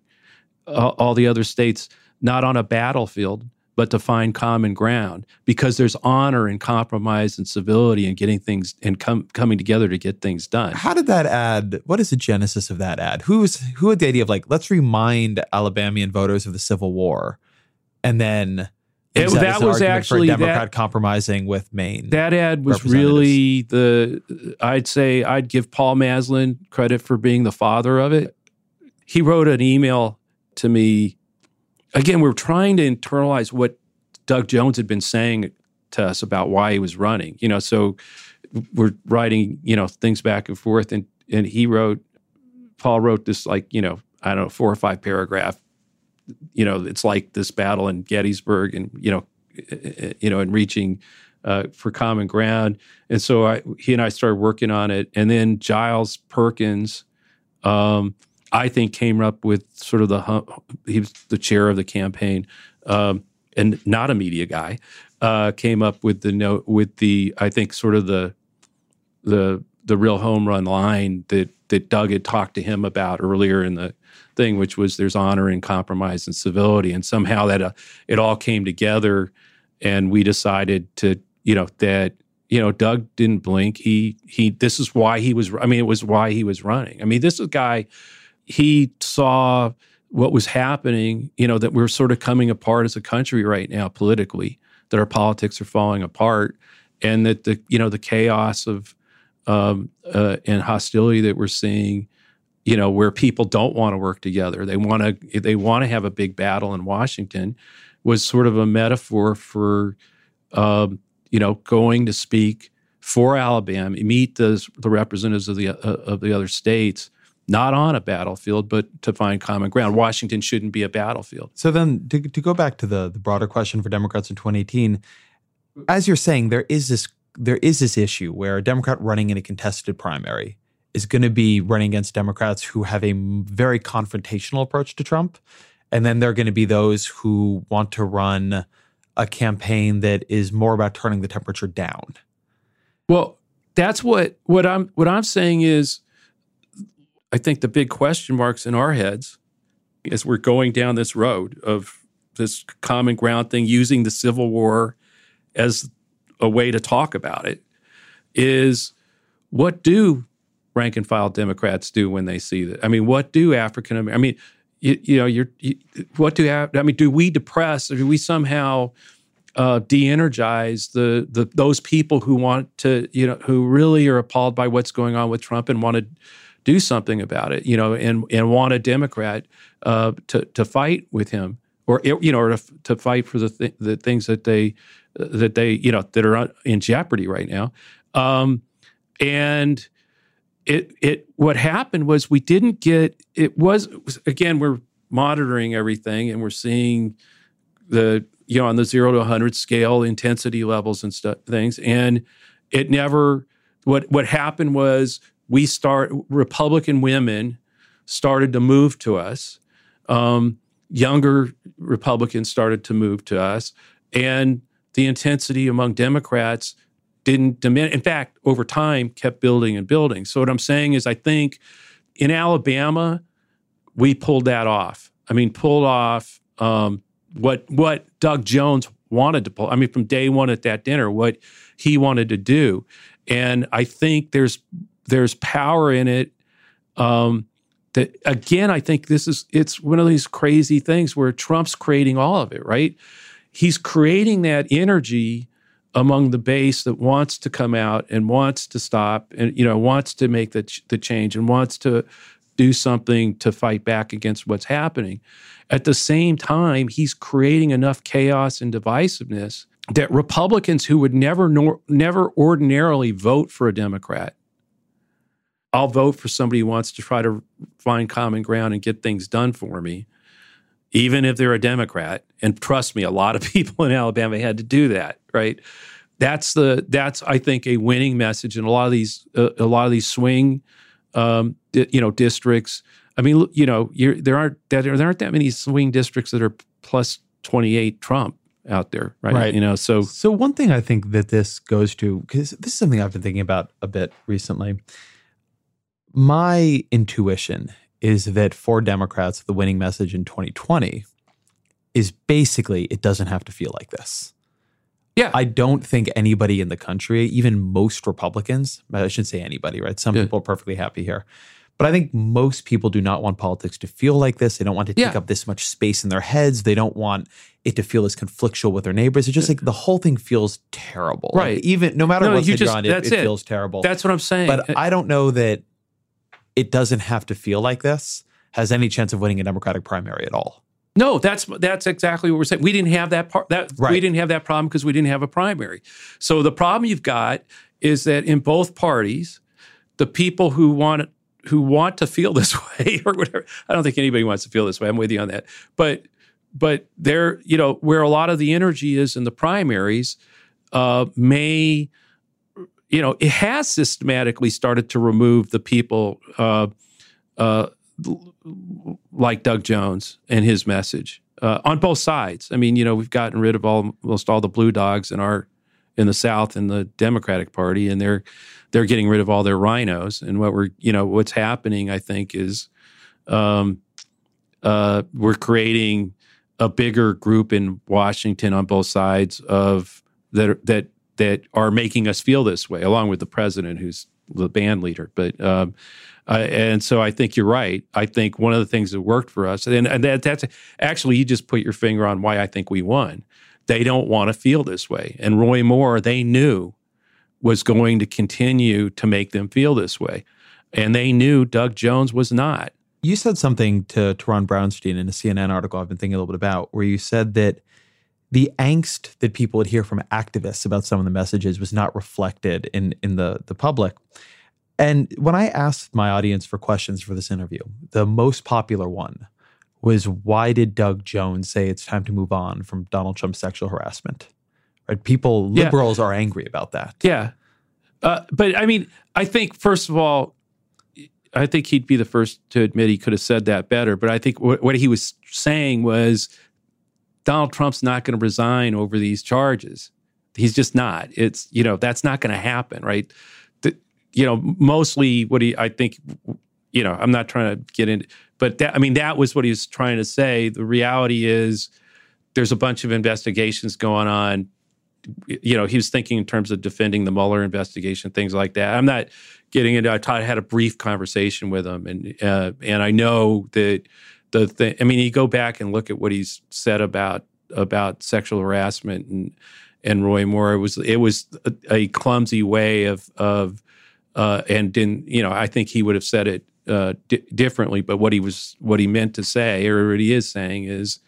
uh, all the other states, not on a battlefield, but to find common ground because there's honor and compromise and civility and getting things and com- coming together to get things done. How did that ad? What is the genesis of that ad? Who was who had the idea of like let's remind Alabamian voters of the Civil War, and then It- use that was actually Democrat that- compromising with Maine. That ad was really the, I'd say I'd give Paul Maslin credit for being the father of it. He wrote an email to me. Again, we are trying to internalize what Doug Jones had been saying to us about why he was running. You know, so we're writing, you know, things back and forth. And, and he wrote, Paul wrote this like, you know, I don't know, four or five paragraph you know, it's like this battle in Gettysburg, and you know, uh, you know, and reaching uh, for common ground. And so I, he and I started working on it, and then Giles Perkins, um, I think, came up with sort of the he was the chair of the campaign, um, and not a media guy, uh, came up with the note with the I think sort of the the the real home run line that that Doug had talked to him about earlier in the thing, which was there's honor and compromise and civility, and somehow that uh, it all came together, and we decided to you know that you know Doug didn't blink. He he this is why he was. I mean, it was why he was running. I mean, this is a guy. He saw what was happening. You know that we're sort of coming apart as a country right now politically. That our politics are falling apart, and that the you know the chaos of um, uh, and hostility that we're seeing, you know, where people don't want to work together. They want to they want to have a big battle in Washington, was sort of a metaphor for, um, you know, going to speak for Alabama, meet the the representatives of the uh, of the other states, not on a battlefield, but to find common ground. Washington shouldn't be a battlefield. So then, to, to go back to the the broader question for Democrats in 2018, as you're saying, there is this there is this issue where a Democrat running in a contested primary is going to be running against Democrats who have a very confrontational approach to Trump, and then there are going to be those who want to run a campaign that is more about turning the temperature down. Well, that's what what I'm what I'm saying is I think the big question marks in our heads as we're going down this road of this common ground thing using the Civil War as a way to talk about it is what do rank and file Democrats do when they see that? I mean, what do African American? I mean, you, you know, you're you, what do? I mean, do we depress? Or do we somehow uh, de-energize the the those people who want to, you know, who really are appalled by what's going on with Trump and want to do something about it, you know, and and want a Democrat uh, to to fight with him, or you know, or to, to fight for the th- the things that they that they you know that are in jeopardy right now, um, and it it what happened was we didn't get it was again we're monitoring everything and we're seeing the you know on the zero to 100 scale intensity levels and stuff things. And it never what what happened was we start republican women started to move to us. Um, younger republicans started to move to us. And the intensity among democrats didn't diminish. In fact over time kept building and building. So what i'm saying is i think in alabama we pulled that off. I mean pulled off um, what what Doug Jones wanted to pull. I mean, from day one at that dinner, what he wanted to do, and I think there's there's power in it. Um, that again, I think this is it's one of these crazy things where Trump's creating all of it, right? He's creating that energy among the base that wants to come out and wants to stop and you know wants to make the ch- the change and wants to do something to fight back against what's happening. At the same time, he's creating enough chaos and divisiveness that Republicans who would never nor, never ordinarily vote for a Democrat, I'll vote for somebody who wants to try to find common ground and get things done for me. even if they're a Democrat. And trust me, a lot of people in Alabama had to do that, right? That's the that's I think a winning message in a lot of these uh, a lot of these swing, um, di- you know, districts. I mean, you know, there aren't that there aren't that many swing districts that are plus twenty eight Trump out there, right? Right. You know, so So one thing I think that this goes to because this is something I've been thinking about a bit recently. My intuition is that for Democrats, the winning message in 2020 is basically it doesn't have to feel like this. yeah, I don't think anybody in the country, even most Republicans, I shouldn't say anybody, right? Some Yeah. people are perfectly happy here. But I think most people do not want politics to feel like this. They don't want to take Yeah. up this much space in their heads. They don't want it to feel as conflictual with their neighbors. It's just like the whole thing feels terrible. Like, Right. even no matter No, what you just- on, it, it it. feels terrible. that's what I'm saying. but uh, I don't know that it doesn't have to feel like this has any chance of winning a Democratic primary at all. No, that's that's exactly what we're saying. We didn't have that part. That we didn't have that problem because we didn't have a primary. So the problem you've got is that in both parties, the people who want who want to feel this way or whatever. I don't think anybody wants to feel this way. I'm with you on that. But but there, you know, where a lot of the energy is in the primaries, uh, may you know, it has systematically started to remove the people uh, uh, like Doug Jones and his message uh, on both sides. I mean, you know, we've gotten rid of all, almost all the blue dogs in our in the South in the Democratic Party, and they're they're getting rid of all their rhinos. And what we're you know what's happening, I think, is um, uh, we're creating a bigger group in Washington on both sides of that that that are making us feel this way, along with the president, who's the band leader. But um, uh, and so I think you're right. I think one of the things that worked for us, and, and that, that's actually you just put your finger on why I think we won. They don't want to feel this way, and Roy Moore they knew was going to continue to make them feel this way, and they knew Doug Jones was not. You said something to, Ron Brownstein in a CNN article I've been thinking a little bit about, where you said that the angst that people would hear from activists about some of the messages was not reflected in in the the public. And when I asked my audience for questions for this interview, the most popular one was why did Doug Jones say it's time to move on from Donald Trump's sexual harassment? Right? People, Yeah. liberals are angry about that. Yeah. Uh, but I mean, I think, first of all, I think he'd be the first to admit he could have said that better. But I think what, what he was saying was Donald Trump's not going to resign over these charges. He's just not. It's, you know, that's not going to happen, right? The, you know, mostly what he, I think, you know, I'm not trying to get into, but that, I mean, that was what he was trying to say. The reality is there's a bunch of investigations going on you know, he was thinking in terms of defending the Mueller investigation, things like that. I'm not getting into. I taught, had a brief conversation with him, and uh, and I know that the thing. I mean, you go back and look at what he's said about about sexual harassment and and Roy Moore. It was it was a, a clumsy way of of uh, and didn't you know? I think he would have said it uh, di- differently, but what he was what he meant to say or what he is saying is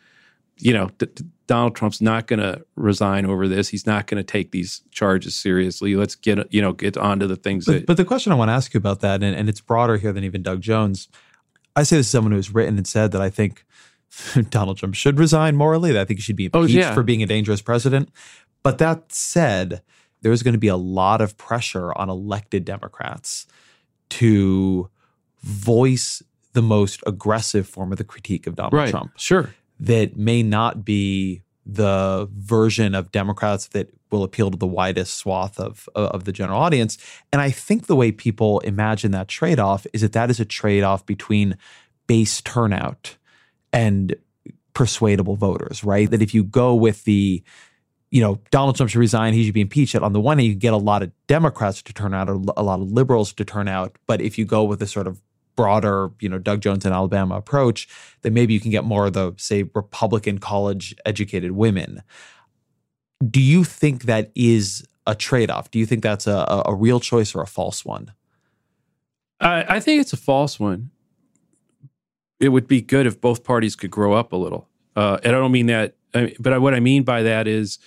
you know, d- d- Donald Trump's not going to resign over this. He's not going to take these charges seriously. Let's get you know get onto the things But, that. but the question I want to ask you about that, and, and it's broader here than even Doug Jones. I say this as someone who's written and said that I think Donald Trump should resign morally. That I think he should be Oh, impeached yeah. for being a dangerous president. But that said, there's going to be a lot of pressure on elected Democrats to voice the most aggressive form of the critique of Donald right. Trump Sure. that may not be the version of Democrats that will appeal to the widest swath of uh, of the general audience. And I think the way people imagine that trade off is that that is a trade off between base turnout and persuadable voters, right? That if you go with the you know, Donald Trump should resign. He should be impeached. On the one hand, you get a lot of Democrats to turn out, a lot of liberals to turn out. But if you go with a sort of broader, you know, Doug Jones in Alabama approach, then maybe you can get more of the, say, Republican college educated women. Do you think that is a trade off? Do you think that's a, a, real choice or a false one? I, I think it's a false one. It would be good if both parties could grow up a little. Uh, and I don't mean that, I, but what I mean by that is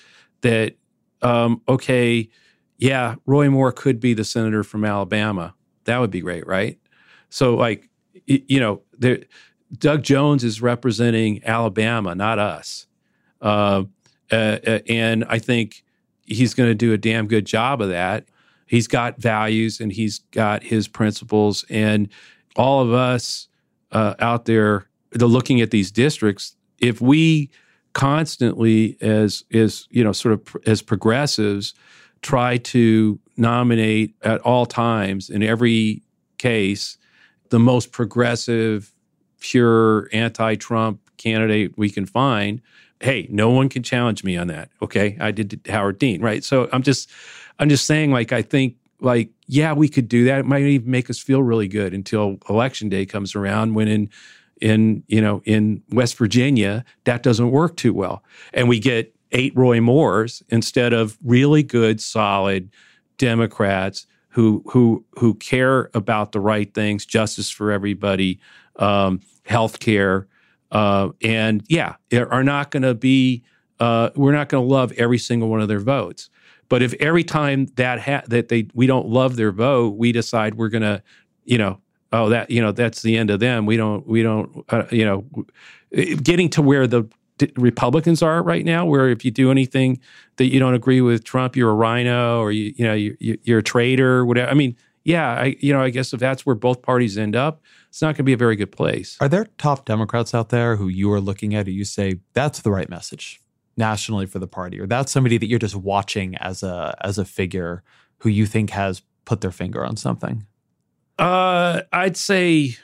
that, um, okay, yeah, Roy Moore could be the senator from Alabama. That would be great, right? So, like, you know, there, Doug Jones is representing Alabama, not us. Uh, uh, uh and I think he's going to do a damn good job of that. He's got values and he's got his principles. And all of us uh, out there, the looking at these districts, if we constantly, as as you know, sort of as progressives, try to nominate at all times in every case the most progressive, pure anti-Trump candidate we can find. Hey, no one can challenge me on that. Okay, I did Howard Dean, right? So I'm just, I'm just saying, like I think, like yeah, we could do that. It might even make us feel really good until election day comes around, when in in you know in West Virginia that doesn't work too well, and we get eight Roy Moores instead of really good, solid Democrats who who who care about the right things, justice for everybody, um, health care, uh, and yeah, are not going to be. Uh, we're not going to love every single one of their votes. But if every time that ha- that they we don't love their vote, we decide we're going to, you know, oh that you know that's the end of them. We don't we don't uh, you know, getting to where the Republicans are right now, where if you do anything that you don't agree with Trump, you're a rhino or you you know you, you're a traitor, whatever. I mean, yeah, I you know I guess if that's where both parties end up, it's not going to be a very good place. Are there top Democrats out there who you are looking at, who you say that's the right message nationally for the party, or that's somebody that you're just watching as a as a figure who you think has put their finger on something? Uh, I'd say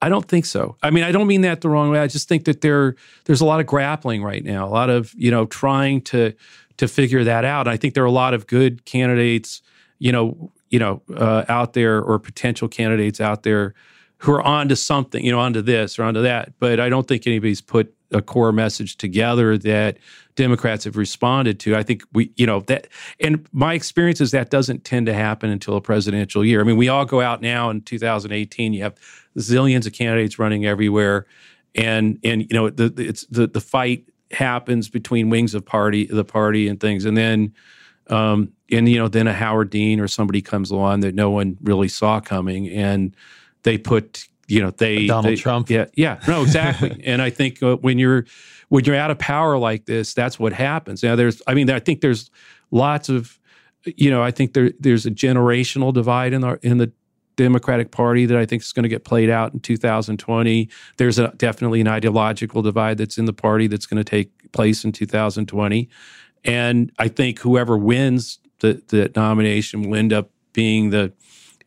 I don't think so. I mean, I don't mean that the wrong way. I just think that there there's a lot of grappling right now, a lot of you know trying to to figure that out. And I think there are a lot of good candidates, you know, you know, uh, out there or potential candidates out there who are onto something, you know, onto this or onto that. But I don't think anybody's put a core message together that Democrats have responded to. I think we, you know, that, and my experience is that doesn't tend to happen until a presidential year. I mean, we all go out now in 2018. You have zillions of candidates running everywhere, and and you know, the it's the the fight happens between wings of party the party and things, and then. Um, and you know, then a Howard Dean or somebody comes along that no one really saw coming, and they put you know they Donald they, Trump. Yeah, yeah, no, exactly. and I think uh, when you're when you're out of power like this, that's what happens. Now, there's, I mean, I think there's lots of, you know, I think there there's a generational divide in the in the Democratic Party that I think is going to get played out in 2020. There's a, definitely an ideological divide that's in the party that's going to take place in 2020, and I think whoever wins the the nomination will end up being the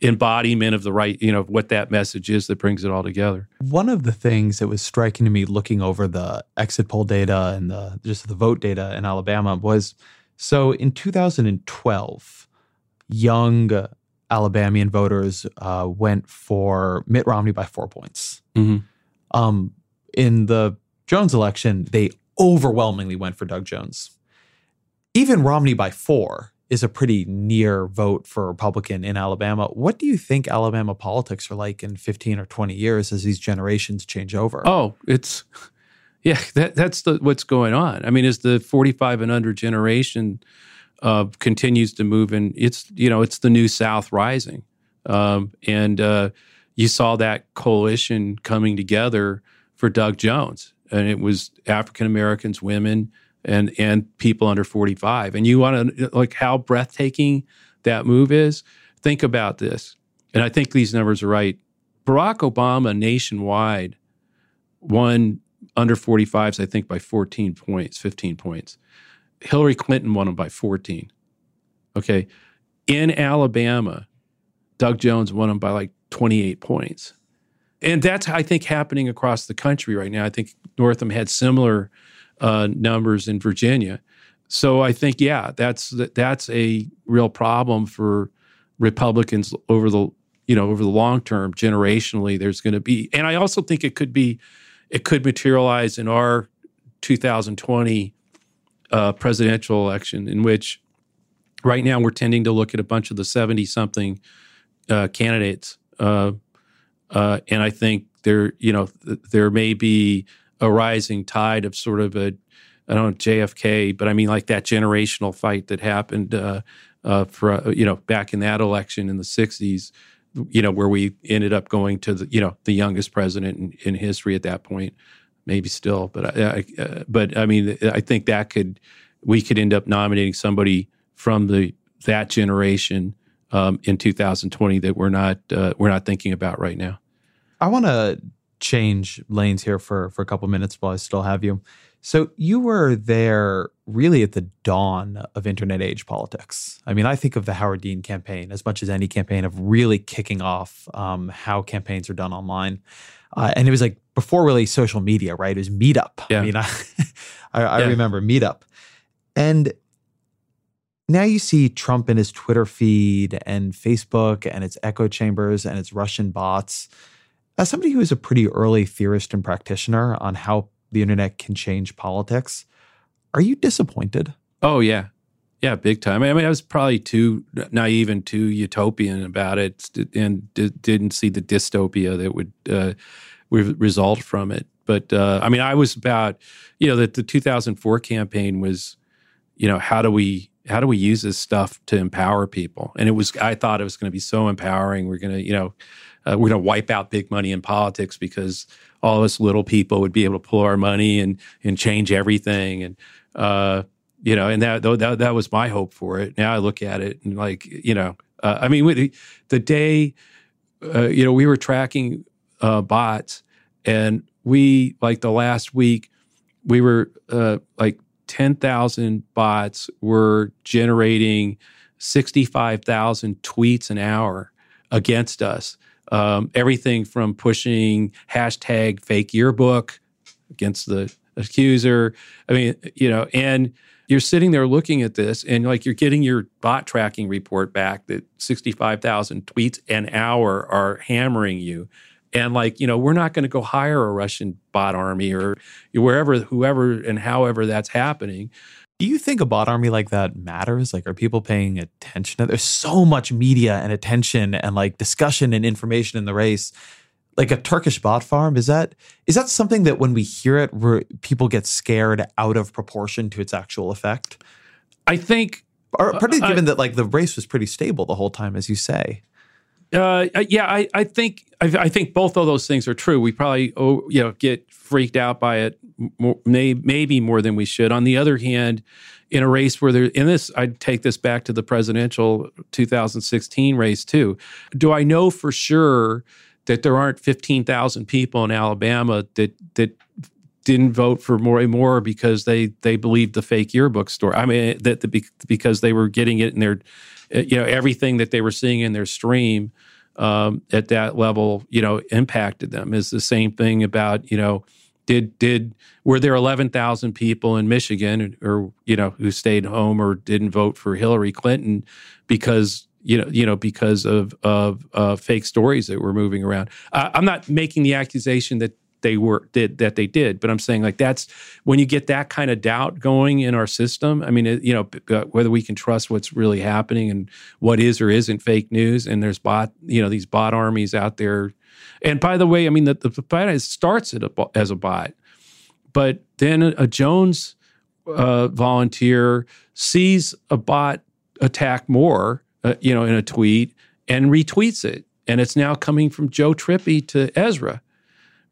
embodiment of the right, you know, what that message is that brings it all together. One of the things that was striking to me looking over the exit poll data and the just the vote data in Alabama was so in 2012, young Alabamian voters uh, went for Mitt Romney by four points. Mm-hmm. Um, in the Jones election, they overwhelmingly went for Doug Jones. Even Romney by four is a pretty near vote for Republican in Alabama. What do you think Alabama politics are like in 15 or 20 years as these generations change over? Oh, it's yeah, that, that's the what's going on. I mean, as the 45 and under generation uh, continues to move in, it's you know it's the new South rising, um, and uh, you saw that coalition coming together for Doug Jones, and it was African Americans, women, and and people under 45 and you want to like how breathtaking that move is? Think about this. And i think these numbers are right. Barack obama nationwide won under 45s i think by 14 points 15 points. Hillary clinton won them by 14 okay? In alabama doug jones won them by like 28 points. And that's i think happening across the country right now. I think northam had similar uh, numbers in Virginia. So I think, yeah, that's that's a real problem for Republicans over the you know over the long term, generationally. There's going to be, and I also think it could be, it could materialize in our 2020 uh, presidential election, in which right now we're tending to look at a bunch of the 70 something uh, candidates, uh, uh, and I think there, you know, th- there may be a rising tide of sort of a I don't know JFK, but I mean like that generational fight that happened uh, uh, for you know back in that election in the '60s. you know, where we ended up going to the, you know, the youngest president in, in history at that point, maybe still, but I, I uh, but I mean, I think that could we could end up nominating somebody from the that generation um, in 2020 that we're not uh, we're not thinking about right now. I want to change lanes here for for a couple minutes while I still have you. So you were there really at the dawn of internet age politics. I mean, I think of the Howard Dean campaign as much as any campaign of really kicking off um, how campaigns are done online. Uh, and it was like before really social media, right? It was Meetup. Yeah. I mean, I, I, I Yeah. remember Meetup. And now you see Trump in his Twitter feed and Facebook and its echo chambers and its Russian bots. As somebody who is a pretty early theorist and practitioner on how the internet can change politics, are you disappointed? Oh yeah, yeah, big time. I mean, I was probably too naive and too utopian about it, and d- didn't see the dystopia that would uh, result from it. But uh, I mean, I was about you know that the 2004 campaign was, you know, how do we how do we use this stuff to empower people? And it was I thought it was going to be so empowering. We're going to you know uh, we're going to wipe out big money in politics because all of us little people would be able to pull our money and and change everything and uh, you know and that, that that was my hope for it. Now I look at it and like you know uh, I mean with the day uh, you know we were tracking uh, bots and we like the last week we were uh, like 10,000 bots were generating 65,000 tweets an hour against us. Um, everything from pushing hashtag fake yearbook against the accuser. I mean, you know, and you're sitting there looking at this and like you're getting your bot tracking report back that 65,000 tweets an hour are hammering you. And like, you know, we're not going to go hire a Russian bot army or wherever, whoever, and however that's happening. Do you think a bot army like that matters? Like, are people paying attention? There's so much media and attention and like discussion and information in the race. Like a Turkish bot farm, is that is that something that when we hear it, people get scared out of proportion to its actual effect? I think Or particularly I- given that like the race was pretty stable the whole time, as you say. Uh, yeah, I, I think I, I think both of those things are true. We probably oh, you know get freaked out by it more, may, maybe more than we should. On the other hand, in a race where there in this, I'd take this back to the presidential 2016 race too. Do I know for sure that there aren't 15,000 people in Alabama that that didn't vote for and more because they they believed the fake yearbook story. I mean that the, because they were getting it in their you know everything that they were seeing in their stream um, at that level you know impacted them. Is the same thing about you know did did were there 11,000 people in Michigan or you know who stayed home or didn't vote for Hillary Clinton because you know you know because of of uh, fake stories that were moving around. Uh, I'm not making the accusation that they were did that they did. But i'm saying like that's when you get that kind of doubt going in our system i mean it, you know whether we can trust what's really happening and what is or isn't fake news and there's bot you know these bot armies out there. And by the way i mean the, the bot starts bo- as a bot. But then a, a jones uh, volunteer sees a bot attack Moore uh, you know in a tweet and retweets it. And it's now coming from joe trippi to ezra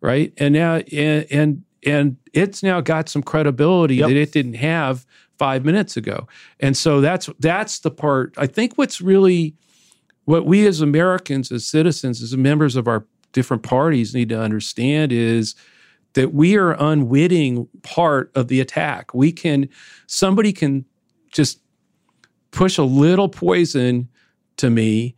right? And now and and, and it's now got some credibility Yep. that it didn't have five minutes ago. And so that's that's the part. I think what's really what we as Americans, as citizens, as members of our different parties need to understand is that we are unwitting part of the attack. We can somebody can just push a little poison to me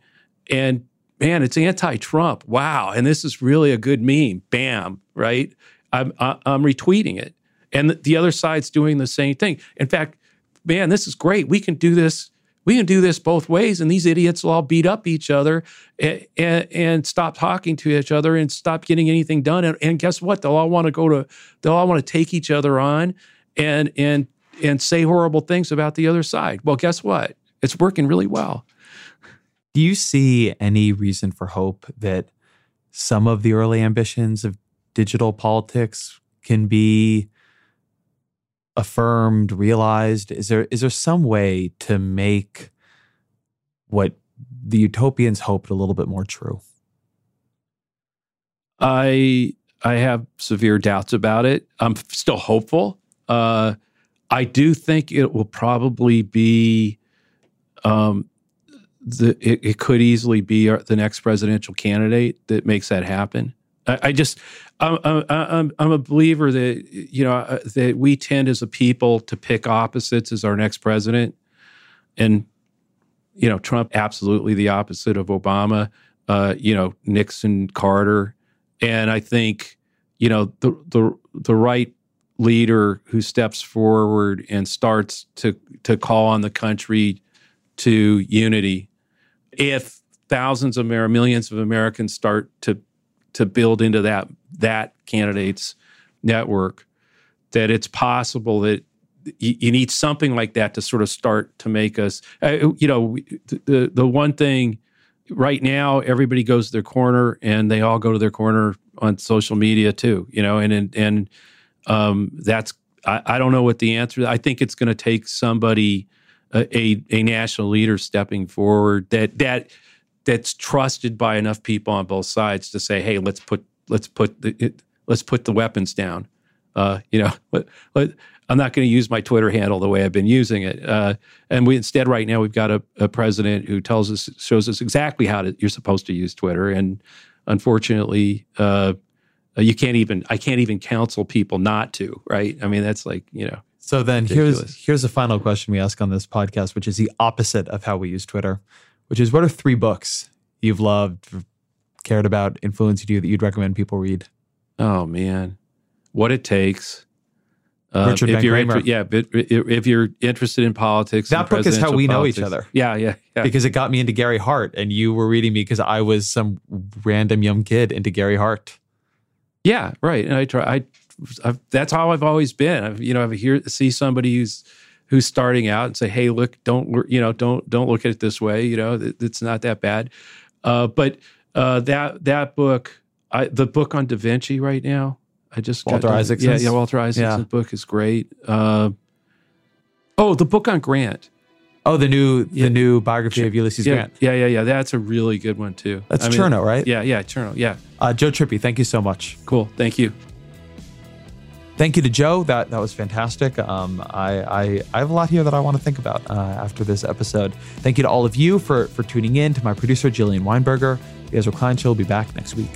and man, it's anti-Trump. Wow, and this is really a good meme. Bam, right? I'm I'm retweeting it, and the- the other side's doing the same thing. In fact, man, this is great. We can do this. We can do this both ways, and these idiots will all beat up each other and, and, and stop talking to each other and stop getting anything done. And, and guess what? They'll all want to go to. They'll all want to take each other on and and and say horrible things about the other side. Well, guess what? It's working really well. Do you see any reason for hope that some of the early ambitions of digital politics can be affirmed, realized? Is there is there some way to make what the utopians hoped a little bit more true? I I have severe doubts about it. I'm still hopeful. Uh, I do think it will probably be. Um, the it, it could easily be our, the next presidential candidate that makes that happen. I, I just I'm, I'm I'm a believer that you know uh, that we tend as a people to pick opposites as our next president, and you know Trump absolutely the opposite of Obama. Uh, you know Nixon, Carter, and I think you know the the the right leader who steps forward and starts to to call on the country to unity if thousands of Amer- millions of Americans start to to build into that that candidate's network, that it's possible that you, you need something like that to sort of start to make us. Uh, you know, the the one thing right now, everybody goes to their corner, and they all go to their corner on social media too. You know, and and and um, that's I, I don't know what the answer. I think it's going to take somebody a, a national leader stepping forward that that that's trusted by enough people on both sides to say, "Hey, let's put let's put the let's put the weapons down." Uh, you know, let, let, I'm not going to use my Twitter handle the way I've been using it. Uh, and we instead, right now, we've got a, a, president who tells us, shows us exactly how to, you're supposed to use Twitter. And unfortunately, uh, you can't even, I can't even counsel people not to. Right? I mean, that's like, you know, so then Ridiculous. here's here's the final question we ask on this podcast, which is the opposite of how we use Twitter, which is what are three books you've loved, cared about, influenced you that you'd recommend people read? Oh man, what it takes. Uh, Richard if you're inter- yeah, if you're interested in politics, that book is how we politics, know each other. Yeah, yeah, yeah, because it got me into Gary Hart, and you were reading me because I was some random young kid into Gary Hart. Yeah, right. And I try. I I've, that's how I've always been. I've, you know, I hear see somebody who's who's starting out and say, "Hey, look, don't you know, don't don't look at it this way. You know, it, it's not that bad." Uh, but uh, that that book, I, the book on Da Vinci right now, I just Walter got, Isaacson. Yeah, yeah, Walter Isaacson's yeah. book is great. Uh, oh, the book on Grant. Oh, the new yeah. the new biography of Ulysses yeah, Grant. Yeah, yeah, yeah. That's a really good one too. That's I mean, Chernow, right? Yeah, yeah, Chernow. Yeah. Uh, Joe Trippi, thank you so much. Cool. Thank you thank you to Joe. That that was fantastic. Um, I, I, I have a lot here that I want to think about uh, after this episode. Thank you to all of you for for tuning in. To my producer Jillian Weinberger, Ezra Klein will be back next week.